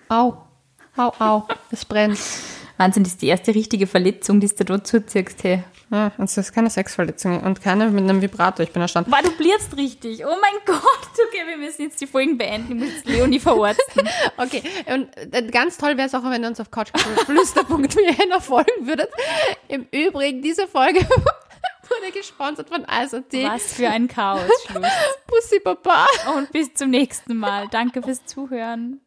Au. Au, au. Es brennt. Wahnsinn, das ist die erste richtige Verletzung, die du da zuziehst. Hey. Ja, es ist keine Sexverletzung und keine mit einem Vibrator. Ich bin erstaunt. Wow, du blierst richtig. Oh mein [LAUGHS] Gott. Okay, wir müssen jetzt die Folgen beenden. Ich muss Leonie verorten. [LAUGHS] Okay, und äh, ganz toll wäre es auch, wenn ihr uns auf couchflüster.vienna [LAUGHS] folgen würdet. Im Übrigen, diese Folge wurde gesponsert von Eis.at. Was für ein Chaos. Schluss. Bussi Baba. Und bis zum nächsten Mal. Danke fürs Zuhören.